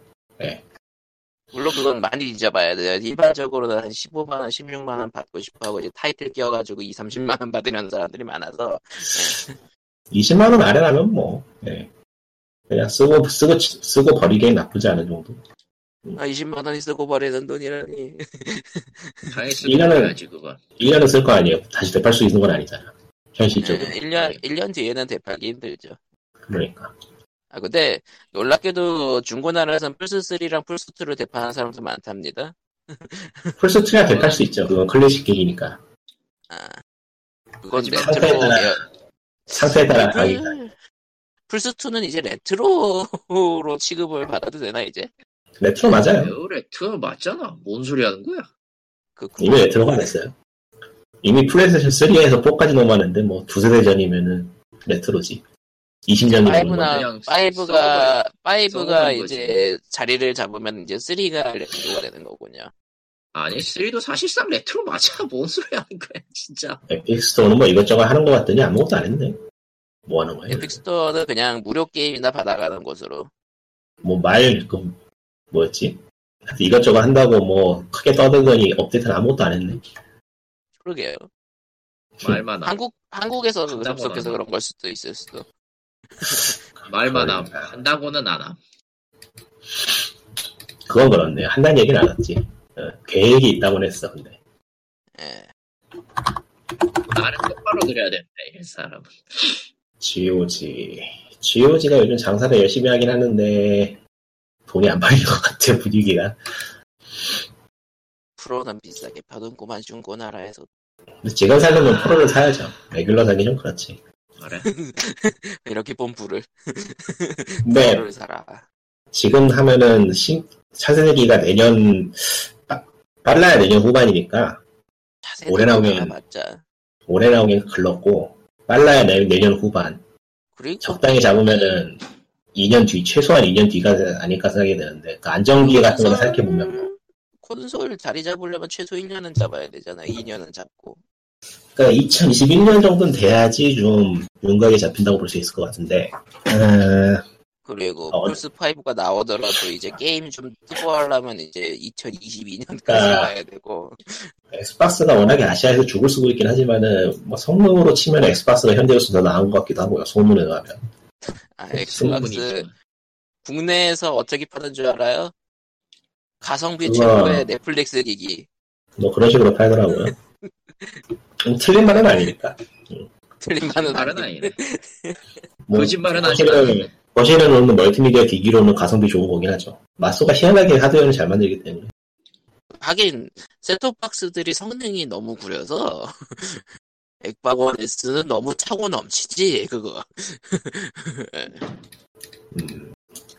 물론 그건 많이 뒤져봐야 돼요 일반적으로는 한 15만원 16만원 받고 싶어 하고 이제 타이틀 끼워가지고 2, 30만원 받으려는 사람들이 많아서 20만원 아래라면 뭐, 예. 그냥 쓰고, 쓰고, 쓰고 버리기엔 나쁘지 않은 정도. 아, 20만원이 쓰고 버리는 돈이라니 당연히 써야지 그건. 1년은 쓸 거 아니에요. 다시 되팔 수 있는 건 아니잖아. 현실적으로. 예, 1년, 1년 뒤에는 되팔기 힘들죠 그러니까. 아, 근데 놀랍게도 중고나라에선 플스3랑 플스2를 되팔하는 사람도 많답니다. 플스2야 되팔 수 있죠. 그건 클래식 기기니까. 아, 그건 레트로, 상태에 따라- 가격이 플스2는 이제 레트로로 취급을 받아도 되나, 이제? 레트로 맞아요. 레트 맞잖아. 뭔 소리 하는 거야? 그, 이미 레트로가 됐어요. 이미 플레이스테이션 3에서 4까지 넘었는데 뭐 두세 대 전이면은 레트로지. 20년이면 five나, 그냥 five가, five가 서버인 이제 자리를 잡으면 이제 3가 레트로가 되는 거군요. 아니 3도 사실상 레트로 맞아. 뭔 소리 하는 거야 진짜. Epic Store는 뭐 이것저것 하는 것 같더니 아무것도 안 했네. 뭐 하는 거예요? Epic Store는 그냥 무료 게임이나 받아가는 곳으로. 뭐 말, 그, 뭐였지? 이것저것 한다고 뭐 크게 떠들더니 업데이트는 아무것도 안 했네. 그러게요. 말만 함. 한국 한국에서 접속해서 안 그런 걸 수도 있을 수도. 말만 함. 그러니까. 한다고는 안 함. 그건 그렇네요. 한다는 얘기는 안 했지. 어, 계획이 있다고는 했어, 근데. 예. 말은 똑바로 드려야 된다, 이 사람은. GOG. GOG가 요즘 장사를 열심히 하긴 하는데, 돈이 안 팔릴 것 같아, 분위기가. 프로는 비싸게 파는구만 중고 나라에서 근데 지금 살려면 프로를 사야죠. 레귤러 사기 좀 그렇지. 그래. 이렇게 뽐뿌를 프로를 사라. 지금 하면은 신, 차세기가 내년, 빠- 빨라야 내년 후반이니까, 올해 나오면- 알아봤자. 올해 나오긴 글렀고, 빨라야 내, 내년 후반. 그리고 적당히 잡으면은 2년 뒤, 최소한 2년 뒤가 아닐까 생각이 드는데, 그 안정기 같은 거 생각해 보면 뭐. 콘솔 자리 잡으려면 최소 1년은 잡아야 되잖아. 2년은 잡고. 그러니까 2021년 정도는 돼야지 좀 윤곽이 잡힌다고 볼 수 있을 것 같은데, 어, 그리고 어, 플스 5가 나오더라도 이제 게임 좀 뜨고 하려면 이제 2022년까지 아. 가야 되고. Xbox가 워낙에 아시아에서 죽을 쓰고 있긴 하지만은, 뭐 성능으로 치면 Xbox가 현대로서 더 나은 것 같기도 하고요, 소문에 의하면. 아, 네, Xbox. 국내에서 어떻게 파는 줄 알아요? 가성비 그거- 최고의 넷플릭스 기기. 뭐 그런 식으로 팔더라고요. 음, 틀린 말은 아니니까. 틀린 말은. 아니네. 뭐, 거짓말은 하지 거실에, 놓는 멀티미디어 기기로는 가성비 좋은 거긴 하죠. 마소가 희한하게 하드웨어를 잘 만들기 때문에. 하긴 셋톱박스들이 성능이 너무 구려서 엑박원 S는 너무 차고 넘치지 그거 음,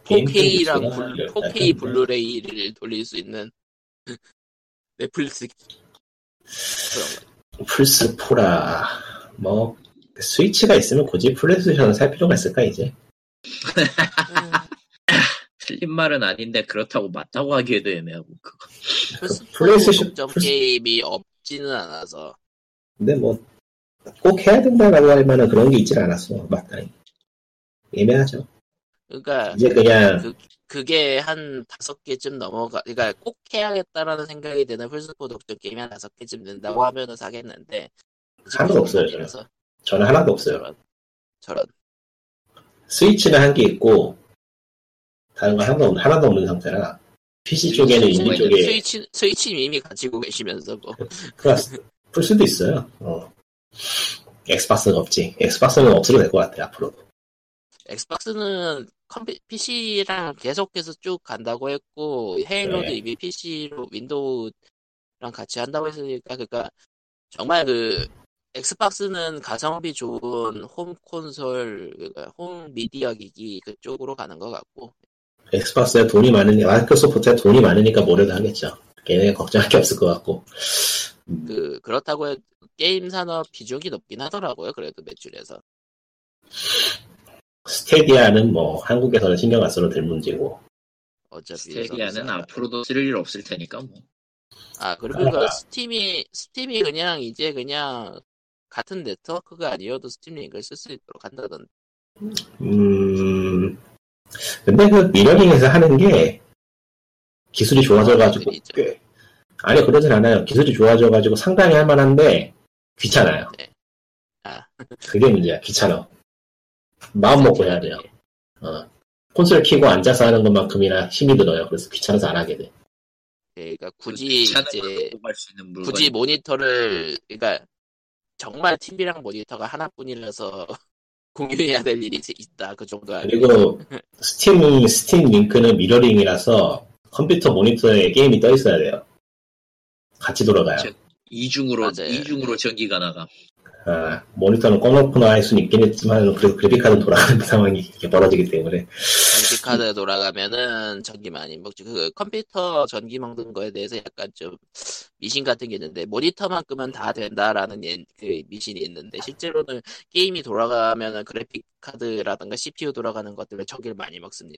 4K랑 게임 블, 쪽에서는 4K 블루레이를 돌릴 수 있는 넷플릭스 그런 거. 플스 4랑 뭐 Switch가 있으면 굳이 PlayStation을 살 필요가 있을까 이제? 음, 틀린 말은 아닌데 그렇다고 맞다고 하기에도 애매하고 그거. 플스 PlayStation- 플스- 게임이 없지는 않아서 근데 뭐 꼭 해야 된다라고 할 만한 그런 게 있질 않았어 마땅히 애매하죠. 그러니까 이제 그냥 그, 그게 한 다섯 개쯤 넘어가, 그러니까 꼭 해야겠다라는 생각이 드는 플스4 독점 게임이 한 다섯 개쯤 된다고 하면은 사겠는데. 하나도 없어요, 저는. 저는 하나도 없어요. 저런, 저런. Switch는 한개 있고 다른 거 하나도, 없- 하나도 없는 상태라 PC 쪽에는 Switch는 인디 있는데 쪽에 스위치, 스위치 이미 가지고 계시면서 뭐. 플러스 플스도 있어요. 어. Xbox는 없지. Xbox는 없어도 될 것 같아 앞으로도. Xbox는 컴피, PC랑 계속해서 쭉 간다고 했고, Halo도 네. 이미 PC로 Windows랑 같이 한다고 했으니까, 그니까, 정말 그, 엑스박스는 가성비 좋은 홈 콘솔, 그러니까 홈 미디어 기기 그쪽으로 가는 것 같고, 엑스박스에 돈이 많으니까 마이크로소프트에 돈이 많으니까 뭐래도 하겠죠. 걔네 걱정할 게 없을 것 같고. 그, 그렇다고 해, 게임 산업 비중이 높긴 하더라고요, 그래도 매출에서. 스테디아는 뭐 한국에서는 신경 안 써도 될 문제고. 어차피. 스테디아는. 앞으로도 쓸 일 없을 테니까 뭐. 아, 그리고 그 Steam이, Steam이 그냥 이제 그냥 같은 네트워크가 아니어도 Steam Link를 쓸 수 있도록 한다던데. 음. 근데 그 미러링해서 하는 게 기술이 좋아져가지고 들이죠. 꽤 아니 그러진 않아요. 기술이 좋아져가지고 상당히 할만한데 귀찮아요. 네. 아. 그게 문제야. 귀찮아. 마음 먹고 해야 돼요. 어. 콘솔 키고 앉아서 하는 것만큼이나 힘이 들어요. 그래서 귀찮아서 안 하게 돼. 그러니까 굳이 귀찮은 이제. 굳이 모니터를 그러니까 정말 TV랑 모니터가 하나뿐이라서 공유해야 될 일이 있다 그 정도 그리고 Steam Steam Link는 미러링이라서 컴퓨터 모니터에 게임이 떠 있어야 돼요. 같이 돌아가요. 저- 이중으로 맞아요. 이중으로 전기가 나가. 아, 모니터는 꺼놓거나 할 수는 있긴 했지만 그래도 그래픽카드는 돌아가는 상황이 이렇게 벌어지기 때문에 전기 카드 돌아가면은 전기 많이 먹지 그 컴퓨터 전기 먹는 거에 대해서 약간 좀 미신 같은 게 있는데 모니터만 끄면 다 된다라는 예- 그 미신이 있는데 실제로는 게임이 돌아가면은 그래픽 카드라든가 CPU 돌아가는 것 때문에 전기를 많이 먹습니다.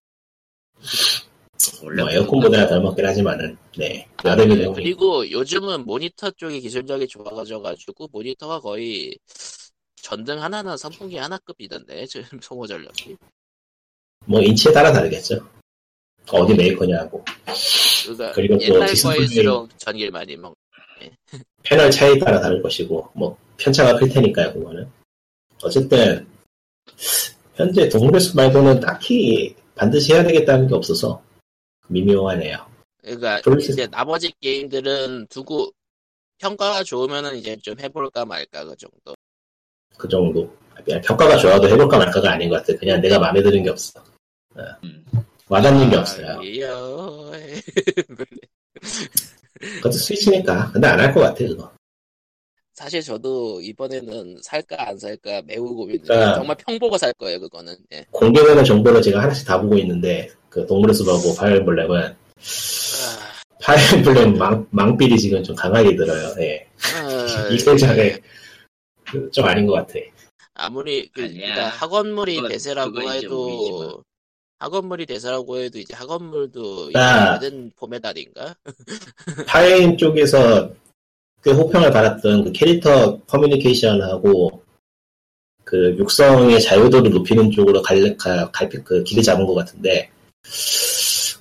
원래 뭐 에어컨보다 덜 먹긴 하지만은 네 여름이 네, 그리고 요즘은 모니터 쪽이 기술력이 좋아져가지고 모니터가 거의 전등 하나는 선풍기 하나급이던데 지금 소모 전력이. 뭐 인치에 따라 다르겠죠. 어디 메이커냐고 그러니까 그리고 또 옛날 거일수록 전기를 많이 먹. 패널 차이에 따라 다를 것이고 뭐 편차가 클 테니까요 그거는 어쨌든 현재 동물의 숲 말고는 딱히 반드시 해야 되겠다는 게 없어서 미묘하네요 그러니까 수 이제 나머지 게임들은 두고 평가가 좋으면은 이제 좀 해볼까 말까 그 정도. 그 정도 그냥 평가가 좋아도 해볼까 말까가 아닌 것 같아 그냥 내가 마음에 드는 게 없어 음. 와닿는 게 아, 없어요 이요. 그것도 스위치니까 근데 안 할 것 같아 그거 사실 저도 이번에는 살까 안 살까 매우 고민돼요. 그러니까- 정말 평보고 살 거예요 그거는. 예. 공개되는 정보를 제가 하나씩 다 보고 있는데 그 동물의 숲하고 파이어엠블렘은 아, Fire Emblem 망, 망필이 지금 좀 강하게 들어요 예. 아, 이거 전에 좀 아닌 것 같아 아무리 그, 아니야. 그러니까 학원물이 그건- 대세라고 그건 해도. 학원물이 대세라고 해도 이제 학원물도 아. 이제는 포메달인가? 파이엠 쪽에서 꽤 호평을 받았던 그 캐릭터 커뮤니케이션하고 그 육성의 자유도를 높이는 쪽으로 갈, 갈, 갈, 그 길을 잡은 것 같은데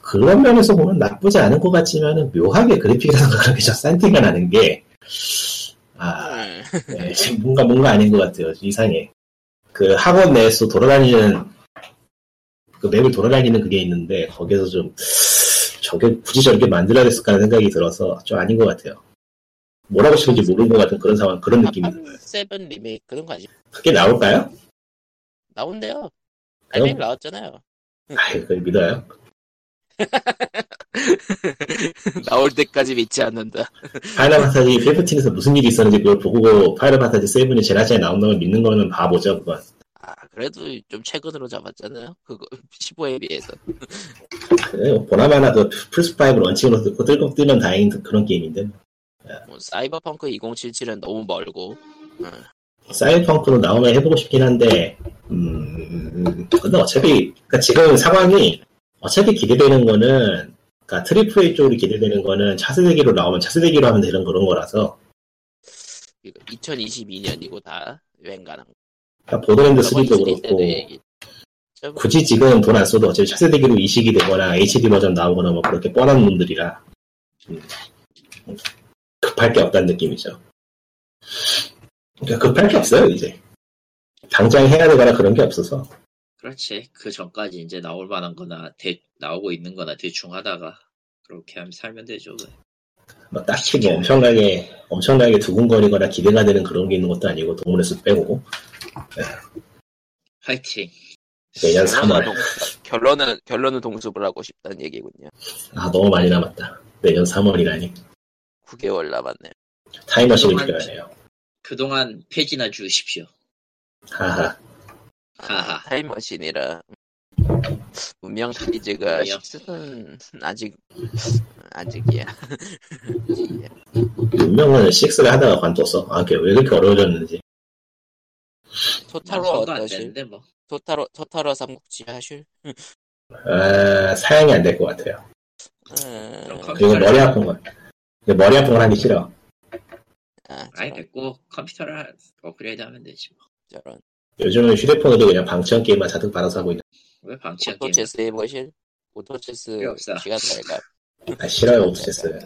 그런 면에서 보면 나쁘지 않은 것 같지만은 묘하게 그래픽이라든가 그런 게좀 싼티가 나는 게 아, 음. 네, 지금 뭔가 뭔가 아닌 것 같아요. 이상해. 그 학원 내에서 돌아다니는 그 맵을 돌아다니는 그게 있는데 거기서 좀 저게 굳이 저렇게 만들어야 됐을까 하는 생각이 들어서 좀 아닌 것 같아요. 뭐라고 치는지 모르는 것 같은 그런 상황, 그런 느낌이 들어요. 학원 세븐 리메이크 그런 거 아니야? 그게 나올까요? 나온대요. 리메이크 나왔잖아요. 아이, 그걸 믿어요. 나올 때까지 믿지 않는다. Final Fantasy 15에서 무슨 일이 있었는지 그걸 보고 Final Fantasy 7이 제 날짜에 나온다고 믿는 거는 바보죠, 그건. 아, 그래도 좀 최근으로 잡았잖아요. 그거 15에 비해서. 그래요. 보나마나 그 플스5 런칭으로 듣고 뜰끔 뜨면 다행인 그런 게임인데. 뭐, 사이버펑크 2077은 너무 멀고. 사이펑크로 나오면 해보고 싶긴 한데, 음, 근데 어차피, 그러니까 지금 상황이, 어차피 기대되는 거는, 그러니까 triple A 쪽으로 기대되는 거는 차세대기로 나오면 차세대기로 하면 되는 그런 거라서, 2022년이고 다 웬간한 거. 그러니까 Borderlands 저번 3도 시리즈 때도 그렇고, 굳이 지금 돈 안 써도 어차피 차세대기로 이식이 되거나 HD 버전 나오거나 뭐 그렇게 뻔한 놈들이라, 음, 급할 게 없다는 느낌이죠. 그러니까 급할 게 없어요, 이제. 당장 해야 되거나 그런 게 없어서. 그렇지. 그 전까지 이제 나올 만한 거나, 대, 나오고 있는 거나 대충 하다가, 그렇게 하면 살면 되죠. 뭐 딱히 뭐 엄청나게 엄청나게 두근거리거나 기대가 되는 그런 게 있는 것도 아니고 동물의 숲 빼고 화이팅. 내년 결론은, 3월 동, 결론은, 결론은 동숲을 하고 싶다는 얘기군요. 아 너무 많이 남았다 내년 3월이라니 9개월 남았네요. 타임머신이 필요하네요 그동안 폐지나 주십시오. 하하 하하. 타임머신이라. 운명 시리즈가 뭐요? 10은 아직, 아직이야. 분명은 6를 하다가 관뒀어 아 그게 왜 그렇게 어려워졌는지 손도 안 어떠실? 뭐. 토타로, 토타로 삼국지 하실? 아 사양이 안 될 것 같아요 음, 그럼 그리고 머리 아픈 건 머리 아픈 건 하기 싫어 아, 아니 됐고 컴퓨터를 업그레이드 하면 되지 뭐. 저런. 요즘은 휴대폰으로 그냥 방치형 게임만 자동 받아서 하고 있는 왜 방치형 게임? Auto Chess 해보실? Auto Chess. 시간 될까? 아 싫어요 Auto Chess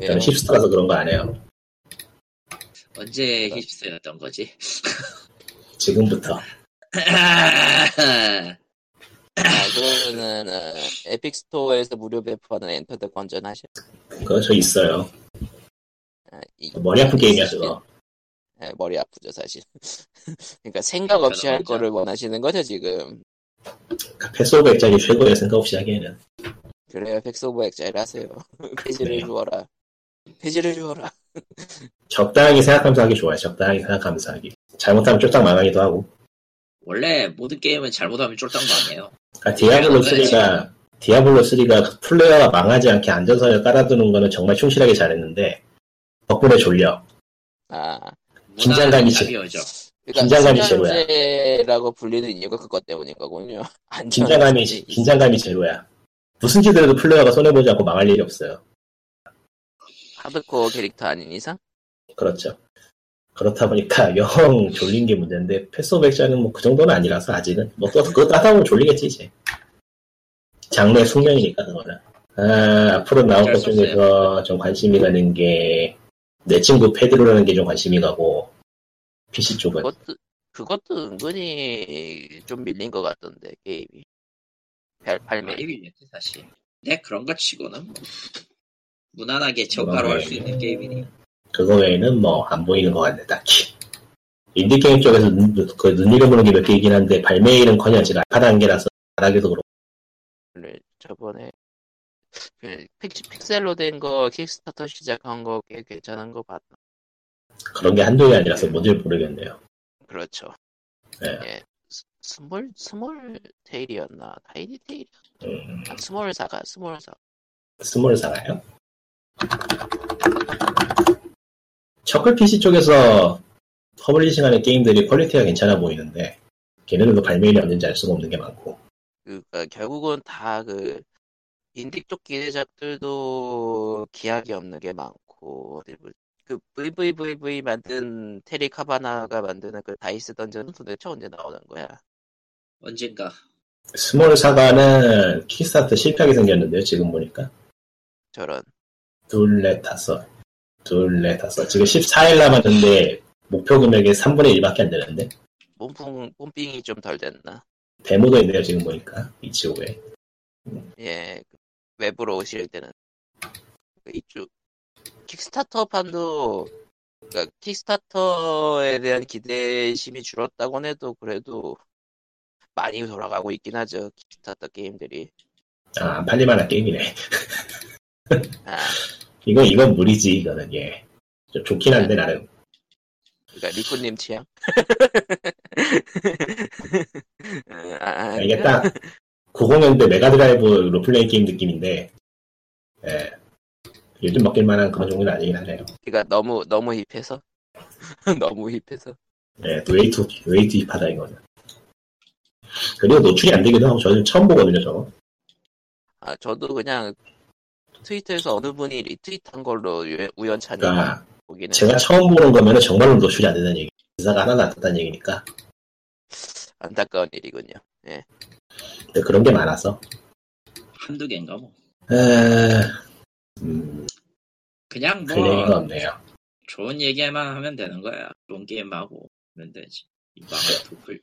저는 힙스터라서 그런 거 안 해요 언제 힙스터였던 거지? 지금부터 아, 그러면은, 어, Epic Store에서 무료 배포하는 Enter the Gungeon 하실? 그거 저 있어요 머리 아픈 게임이야 그거 예, 머리 아프죠, 사실. 그러니까 생각 없이 할 맞아. 거를 원하시는 거죠, 지금. 패스 오브 액자이 최고의 생각 없이 하기에는 그래요, Path of Exile 하세요. 페이지를 그래요. 주어라. 페이지를 주어라. 적당히 생각하면서 하기 좋아요. 적당히 생각하면서 하기. 잘못하면 쫄딱 망하기도 하고. 원래 모든 게임은 잘못하면 쫄딱 망해요. 그러니까 디아블로 그래야지. 3가 디아블로 3가 플레이어가 망하지 않게 안전선을 깔아두는 거는 정말 충실하게 잘했는데 덕분에 졸려. 아, 긴장감이 제로죠. 그러니까 긴장감이 제로야. 수면제라고 불리는 이유가 그것 때문인 거군요. 긴장감이 긴장감이 제로야. 무슨 짓을 해도 플레이어가 손해 보지 않고 망할 일이 없어요. 하드코어 캐릭터 아닌 이상? 그렇죠. 그렇다 보니까 영 졸린 게 문제인데 패스 오브 액자는 뭐 그 정도는 아니라서 아직은 뭐또 그거 따다 보면 졸리겠지 이제. 장르의 숙명이니까 그거는. 아, 앞으로 나올 것들 중에서 좀 관심이 가는 게, 내 친구 페드로라는 게 좀 관심이 가고, PC 쪽은. 그것도 그것도 은근히 좀 밀린 것 같던데 게임이 발, 발매 많이 밀렸지 사실. 근데 그런 것 치고는 뭐 무난하게 저가로 할 수 있는 게임이니. 그거 외에는 뭐, 안 보이는 것 같네, 딱히. 인디게임 쪽에서 눈, 그 눈여겨보는 게 몇 개이긴 한데, 발매일은 커녕 지금 알파 단계라서, 안 하기도 그렇고. 를 저번에 그 픽, 픽셀로 된 거 Kickstarter 시작한 거 꽤 괜찮은 거 봤나? 그런 게 한두 개 아니라서 뭔지 모르겠네요. 그렇죠. 네. 예 s- Small Small Tale이었나? Tiny Tale 음, 아, Small Saga Small Sa. Small Saga요? 처클 PC 쪽에서 퍼블리싱하는 게임들이 퀄리티가 괜찮아 보이는데 걔네들도 발매일이 언제인지 알 수가 없는 게 많고. 그러니까 결국은 다 그 인디 쪽 기대작들도 기약이 없는 게 많고 보- 그 VVVV 만든 Terry Cavanagh가 만드는 그 Dicey Dungeon은 도대체 언제 나오는 거야? 언젠가. Small Saga는 Kickstart 실패하게 생겼는데요 지금 보니까. 저런. 둘넷 다섯. 둘넷 다섯. 지금 14일 남았는데 목표 금액의 3분의 1밖에 안 되는데? 뽐풍 pumping이 좀 덜 됐나? 데모도 있네요 지금 보니까. 이치오에. 예, 그 웹으로 오실 때는 그 이쪽 Kickstarter 판도 그러니까 킥스타터에 대한 기대심이 줄었다곤 해도 그래도 많이 돌아가고 있긴 하죠 Kickstarter 게임들이. 아, 안 팔릴만한 게임이네 아, 이거 이건 무리지 이거는 예. 좀 좋긴 한데 나름 그러니까 리코님 취향. 아, 아, 딱 90년대 Mega Drive 롤플레잉 게임 느낌인데 예. 요즘 먹힐 만한 그런 종류는 아니긴 하네요 그러니까 너무 너무 hip해서 너무 hip해서. 예, 또 way too way too hip하다 이거는 그리고 노출이 안 되기도 하고 저는 처음 보거든요 저거 아 저도 그냥 트위터에서 어느 분이 retweet한 걸로 유- 우연찮게 그러니까 보기는 제가 처음 보는 거면은 정말로 노출이 안 되는 얘기 기사가 하나도 안 떴다는 얘기니까 안타까운 일이군요. 근데 그런 게 많아서 한두 개인가 뭐. 에... 음, 그냥 별 얘기가 뭐 없네요 좋은 얘기만 하면 되는 거야. 좋은 게임하고 하면 되지. 이 망할 도플.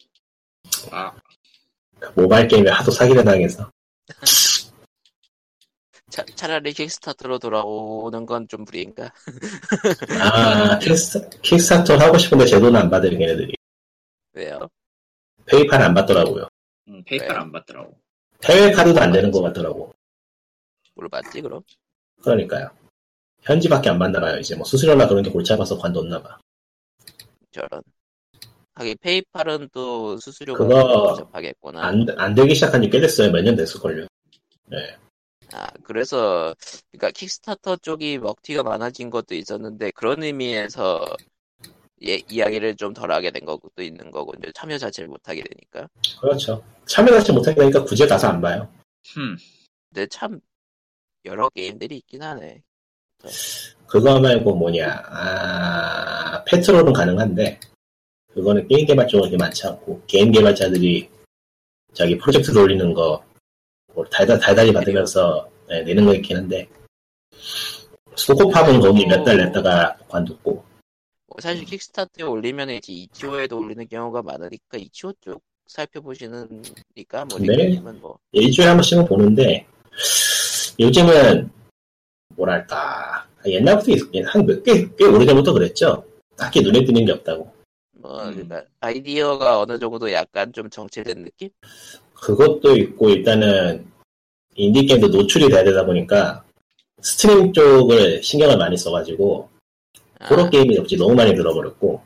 아 모바일 게임에 하도 사기를 당해서 차, 차라리 Kickstarter로 돌아오는 건 좀 무리인가? 아 Kicks, Kickstarter 하고 싶은데 제 돈은 안 받으려 걔네들이 왜요? PayPal 안 받더라고요 음, PayPal 네. 안 받더라고. 해외 카드도 안 되는 것 같더라고 뭘 받지 그럼? 그러니까요 현지밖에 안 받나 봐요 이제 뭐 수수료나 그런 게 골치 아파서 관뒀나 봐 저런. 하긴 페이팔은 또 수수료가 그거 복잡하겠구나. 안, 안 되기 시작한 지 꽤 됐어요 몇 년 됐을걸요 아 그래서 그러니까 킥스타터 쪽이 먹튀가 많아진 것도 있었는데 그런 의미에서 예, 이야기를 좀 덜하게 된 것도 있는 거고 이제 참여 자체를 못하게 되니까. 그렇죠 참여 자체 못하게 되니까 굳이 가서 안 봐요 흠. 근데 참 여러 게임들이 있긴 하네. 그거 말고 뭐냐 아 페트롤은 가능한데 그거는 게임 개발 쪽은 그렇게 많지 않고 게임 개발자들이 자기 프로젝트 돌리는 거뭐 달달, 달달이 받으면서 네, 내는 거 있긴 한데 소코팝은 거기 몇 달 냈다가 관뒀고 뭐 사실 킥스타터에 올리면 이제 이치오에도 올리는 경우가 많으니까 이치오 쪽 살펴보시는 니까 뭐 네. 뭐 일주일에 한 번씩은 보는데 요즘은 뭐랄까 옛날부터 한몇개 꽤 오래전부터 그랬죠 딱히 눈에 띄는 게 없다고 뭐 음. 그러니까 아이디어가 어느 정도 약간 좀 정체된 느낌? 그것도 있고 일단은 인디 게임도 노출이 돼야 되다 보니까 stream 쪽을 신경을 많이 써가지고 아, 호러 게임이 없지 너무 많이 들어버렸고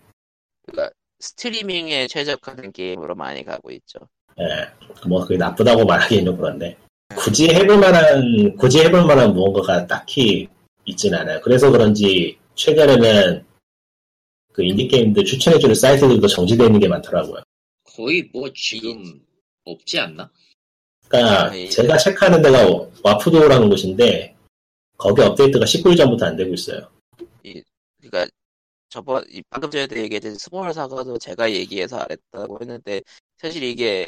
그러니까 스트리밍에 최적화된 게임으로 많이 가고 있죠. 예, 뭐 그게 나쁘다고 말하기는 좀 그런데 굳이 해볼 만한 굳이 해볼 만한 무언가가 딱히 있진 않아요. 그래서 그런지 최근에는 그 인디 게임들 추천해주는 사이트들도 정지되어 있는 게 많더라고요. 거의 뭐 지금 없지 않나? 그러니까 아, 예. 제가 체크하는 데가 Warp Door라는 곳인데 거기 업데이트가 19일 전부터 안 되고 있어요. 그러니까 저번 이 방금 전에도 얘기했듯이 Small Saga도 제가 얘기해서 안 했다고 했는데 사실 이게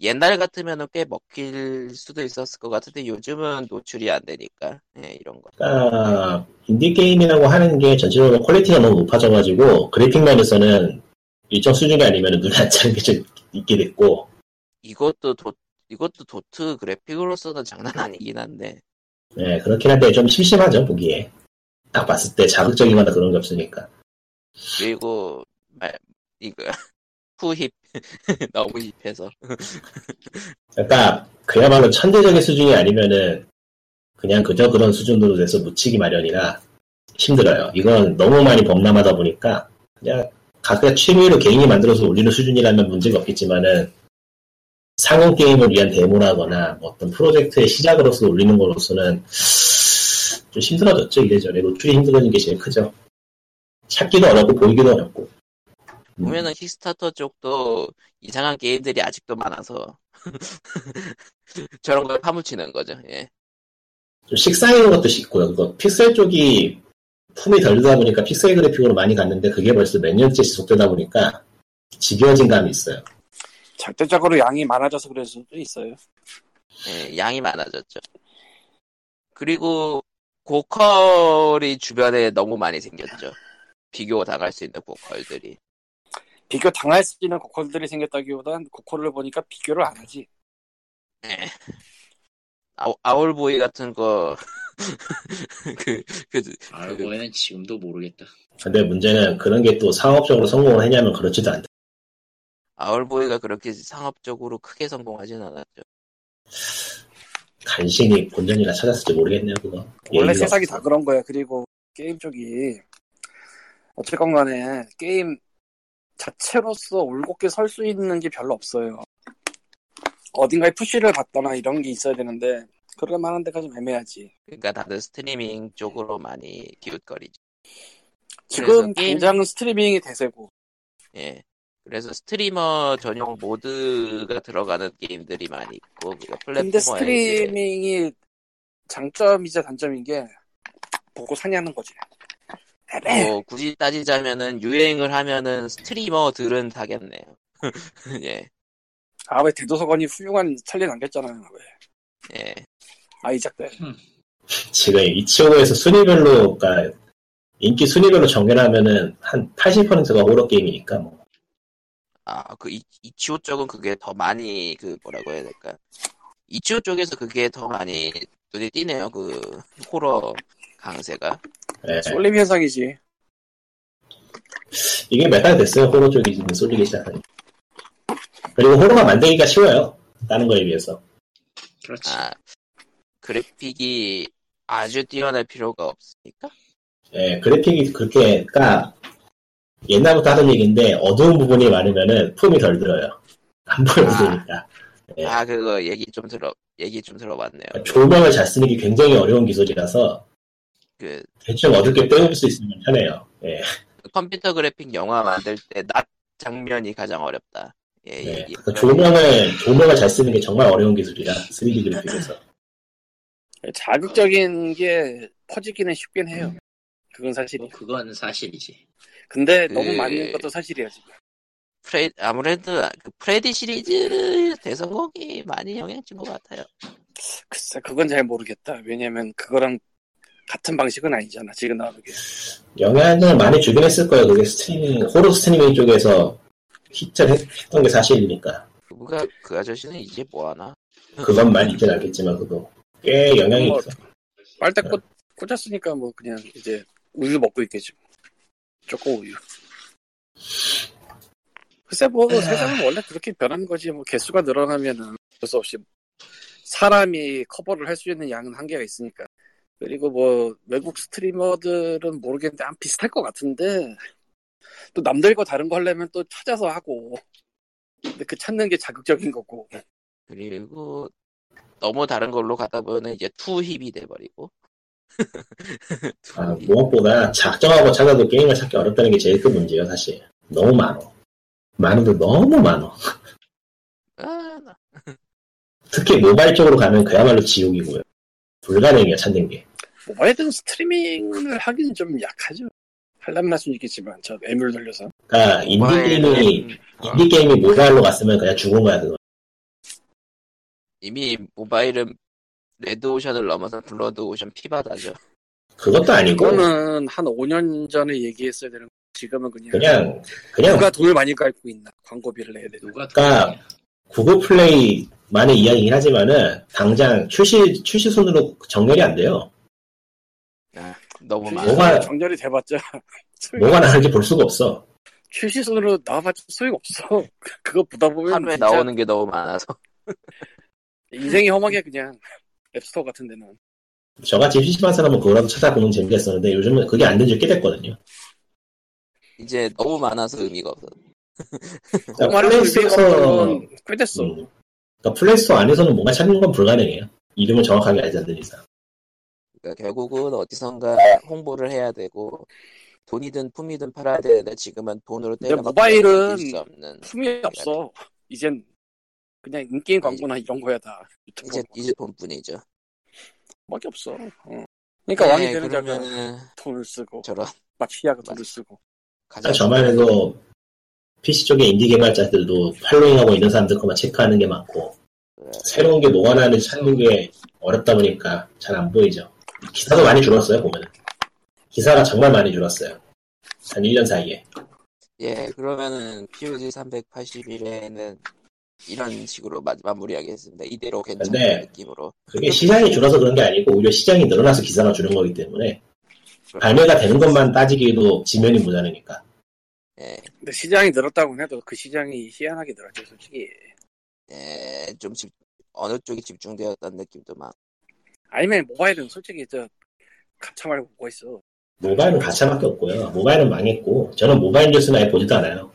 옛날 같으면은 꽤 먹힐 수도 있었을 것 같은데 요즘은 노출이 안 되니까. 예, 이런 거. 그러니까 인디 게임이라고 하는 게 전체적으로 quality가 너무 높아져가지고 그래픽 면에서는 일정 수준이 아니면 눈에 안 차는 게 좀 있게 됐고. 이것도 도 이것도 도트 그래픽으로서는 장난 아니긴 한데. 네, 그렇긴 한데 좀 심심하죠 보기에 딱 봤을 때 자극적이거나 그런 게 없으니까 그리고 말 이거 후힙 너무 힙해서 그러니까 그야말로 천대적인 수준이 아니면은 그냥 그저 그런 수준으로 돼서 묻히기 마련이라 힘들어요. 이건 너무 많이 범람하다 보니까 그냥 각각 취미로 개인이 만들어서 올리는 수준이라면 문제가 없겠지만은 상용 게임을 위한 데모라거나 뭐 어떤 프로젝트의 시작으로서 올리는 것으로서는 좀 힘들어졌죠 이래저래 노출이 힘들어진 게 제일 크죠. 찾기도 어렵고 보이기도 어렵고 음. 보면은 킥스타터 쪽도 이상한 게임들이 아직도 많아서 저런 걸 파묻히는 거죠. 예. 좀 식상인 것도 있고요. 그거 픽셀 쪽이 품이 덜 되다 보니까 픽셀 그래픽으로 많이 갔는데 그게 벌써 몇 년째 지속되다 보니까 지겨워진 감이 있어요. 절대적으로 양이 많아져서 그럴 수도 있어요. 예, 양이 많아졌죠. 그리고 고컬이 주변에 너무 많이 생겼죠. 비교 당할 수 있는 고컬들이. 비교 당할 수 있는 고퀄들이 생겼다기보단 고퀄을 보니까 비교를 안 하지. 예. 아우, 아울보이 같은 거, 그, 그, 알고에는 지금도 모르겠다. 근데 문제는 그런 게 또 상업적으로 성공을 했냐면 그렇지도 않다. 아울보이가 그렇게 상업적으로 크게 성공하진 않았죠. 간신히 본전이나 찾았을지 모르겠네요, 그거. 원래 세상이 없어서. 다 그런 거야. 그리고 게임 쪽이 어쨌건 간에 게임 자체로서 올곧게 설 수 있는 게 별로 없어요. 어딘가에 push를 받거나 이런 게 있어야 되는데 그럴 만한 데가 좀 애매하지. 그러니까 다들 스트리밍 쪽으로 많이 기웃거리죠. 지금 게임- 당장 스트리밍이 대세고 예. 그래서 스트리머 전용 모드가 들어가는 게임들이 많이 있고, 플랫포머에 근데 이제 스트리밍이 장점이자 단점인 게 보고 사냐는 거지. 뭐 굳이 따지자면은 유행을 하면은 streamer들은 사겠네요. 예, 아 왜 대도서관이 훌륭한 찰리 남겼잖아요. 왜? 예. 아이작 때. 지금 이치오에서 순위별로, 그러니까 인기 순위별로 정렬 하면은 한 80%가 호러 게임이니까 뭐. 아, 그 이, 이치오 쪽은 그게 더 많이 그 뭐라고 해야 될까? 이치오 쪽에서 그게 더 많이 눈에 띄네요. 그 호러 강세가. 예. 쏠림 현상이지. 이게 몇 달 됐어요, 호러 쪽이 지금 쏠리기 시작하니. 그리고 호러가 만들기가 쉬워요. 다른 거에 비해서. 그렇지. 아, 그래픽이 아주 뛰어날 필요가 없으니까. 예, 그래픽이 그렇게, 그니까, 옛날부터 하던 얘기인데, 어두운 부분이 많으면은 품이 덜 들어요. 안 보여주니까. 예. 아, 그거 얘기 좀 들어 얘기 좀 들어봤네요. 조명을 잘 쓰는 게 굉장히 어려운 기술이라서, 그 대충 어둡게 때울 수 있으면 편해요. 예. 컴퓨터 그래픽 영화 만들 때 낮 장면이 가장 어렵다. 예, 네. 얘기. 그 조명을, 조명을 잘 쓰는 게 정말 어려운 기술이라, 3D 그래픽에서. 자극적인 게 퍼지기는 쉽긴 해요. 그건 사실이. 뭐 그건 사실이지. 근데 그- 너무 많이 는 것도 사실이야 지금. 프레 아무래도 그 프레디 시리즈 대성공이 많이 영향 준 것 같아요. 글쎄 그건 잘 모르겠다. 왜냐면 그거랑 같은 방식은 아니잖아. 지금 나오는 게. 영향을 많이 주긴 했을 거예요. 그게 스트리밍, 호러 스트리밍 쪽에서 히트를 했- 했던 게 사실이니까. 그가 그 아저씨는 이제 뭐 하나? 그것만 있진 않겠지만, 그도 꽤 영향이 뭐, 있어. 빨대 꽂, 꽂았으니까 뭐 그냥 이제 우유 먹고 있겠지. 초코 우유. 글쎄 뭐 세상은 원래 그렇게 변하는 거지. 뭐 개수가 늘어나면은 어쩔 수 없이 사람이 커버를 할 수 있는 양은 한계가 있으니까. 그리고 뭐 외국 streamer들은 모르겠는데 안 비슷할 것 같은데 또 남들과 다른 거 하려면 또 찾아서 하고. 근데 그 찾는 게 자극적인 거고. 그리고 너무 다른 걸로 가다 보면 이제 too hip이 돼버리고. too 아, 힙. 무엇보다 작정하고 찾아도 게임을 찾기 어렵다는 게 제일 큰 문제예요, 사실. 너무 많어. 많은데 너무 많어. 아, 나- 특히 모바일 쪽으로 가면 그야말로 지옥이고요. 불가능해요, 찾는 게. 모바일은 스트리밍을 하기는 좀 약하죠. 할라면 할 수는 있겠지만 저 에뮬 돌려서 그러니까 인디 게임이 모바일은- 어, 인디 게임이 모바일로 갔으면 그냥 죽은 거야, 그거. 이미 모바일은 레드오션을 넘어서 blood ocean 피바다죠. 그것도 아니고 이거는 한 5년 전에 얘기했어야 되는 거. 지금은 그냥, 그냥 그냥 누가 돈을 많이 깔고 있나 광고비를 내야 되는 누가 그러니까 구글 플레이만의 이야기긴 하지만은 당장 출시 출시 순으로 정렬이 안 돼요. 너무 출시 많아. 뭐가- 정렬이 돼봤자 뭐가 나는지 볼 수가 없어. 출시 순으로 나와봤자 소용없어 그거 보다 보면 하루에 진짜 나오는 게 너무 많아서. 인생이 험하게 그냥 앱스토어 같은 데는 저같이 심심한 사람은 그거라도 찾아보는 재미가 있었는데 요즘은 그게 안 된 지 꽤 됐거든요. 이제 너무 많아서 의미가 없어. 그러니까 Play Store 건 꽤 됐어 음, 그러니까 Play Store 안에서는 뭔가 찾는 건 불가능해요. 이름을 정확하게 알지 않는 이상. 그러니까 결국은 어디선가 홍보를 해야 되고 돈이든 품이든 팔아야 되는데 지금은 돈으로 근데 때려 모바일은 수 없는 품이 없어 이젠 그냥 in-game 광고나 이런 거야 다 유튜브 이제 이제 돈뿐이죠. 밖에 없어 어. 그러니까 왕이 되는 그러면은 돈을 쓰고 저런 마피아가 돈을 쓰고 가장 저만 해도 PC 쪽에 인디 개발자들도 팔로잉하고 있는 사람들 것만 체크하는 게 많고 새로운 게 뭐가 나는지 찾는 게 어렵다 보니까 잘 안 보이죠. 기사도 많이 줄었어요 보면은. 기사가 정말 많이 줄었어요. 한 1년 사이에. 예 그러면은 POG 381회는 이런 식으로 마, 마무리하겠습니다. 이대로 괜찮은 근데 느낌으로 그게 시장이 줄어서 그런 게 아니고 오히려 시장이 늘어나서 기사가 줄은 거기 때문에 발매가 되는 것만 따지기에도 지면이 모자르니까. 예, 근데 시장이 늘었다고 해도 그 시장이 희한하게 늘었죠 솔직히 예, 좀 집, 어느 쪽이 집중되었다는 느낌도 막 아니면 모바일은 솔직히 저 가차 말고 뭐가 있어 모바일은 가차밖에 없고요. 모바일은 망했고 저는 모바일 뉴스는 아예 보지도 않아요.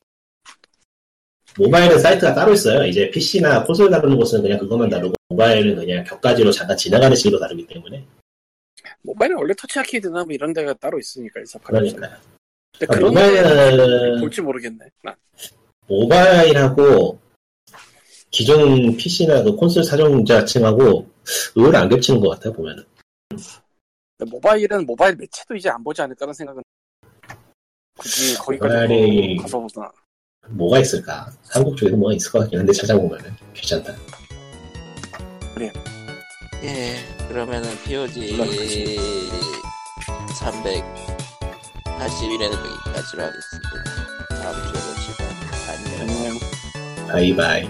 모바일은 사이트가 따로 있어요. 이제 PC나 콘솔 다루는 곳은 그냥 그것만 다루고 모바일은 그냥 격가지로 잠깐 지나가는 식으로 다루기 때문에 모바일은 원래 터치 아케이드나 뭐 이런 데가 따로 있으니까 그러니까 근데 아, 그런 모바일은- 데 볼지 모르겠네 난. 모바일하고 기존 PC나 그 콘솔 사용자층하고 의외로 안 겹치는 것 같아요 보면은. 모바일은 모바일 매체도 이제 안 보지 않을까라는 생각은 굳이 거기까지 모바일이- 가서 보나 뭐가 있을까? 한국 쪽에도 뭐가 있을 것 같긴 한데 찾아보면은 괜찮다. 예, 그러면은 POG 물론 그치. 381회는 여기까지로 하겠습니다. 다음 주에 뵙시다. 안녕. 안녕 바이바이.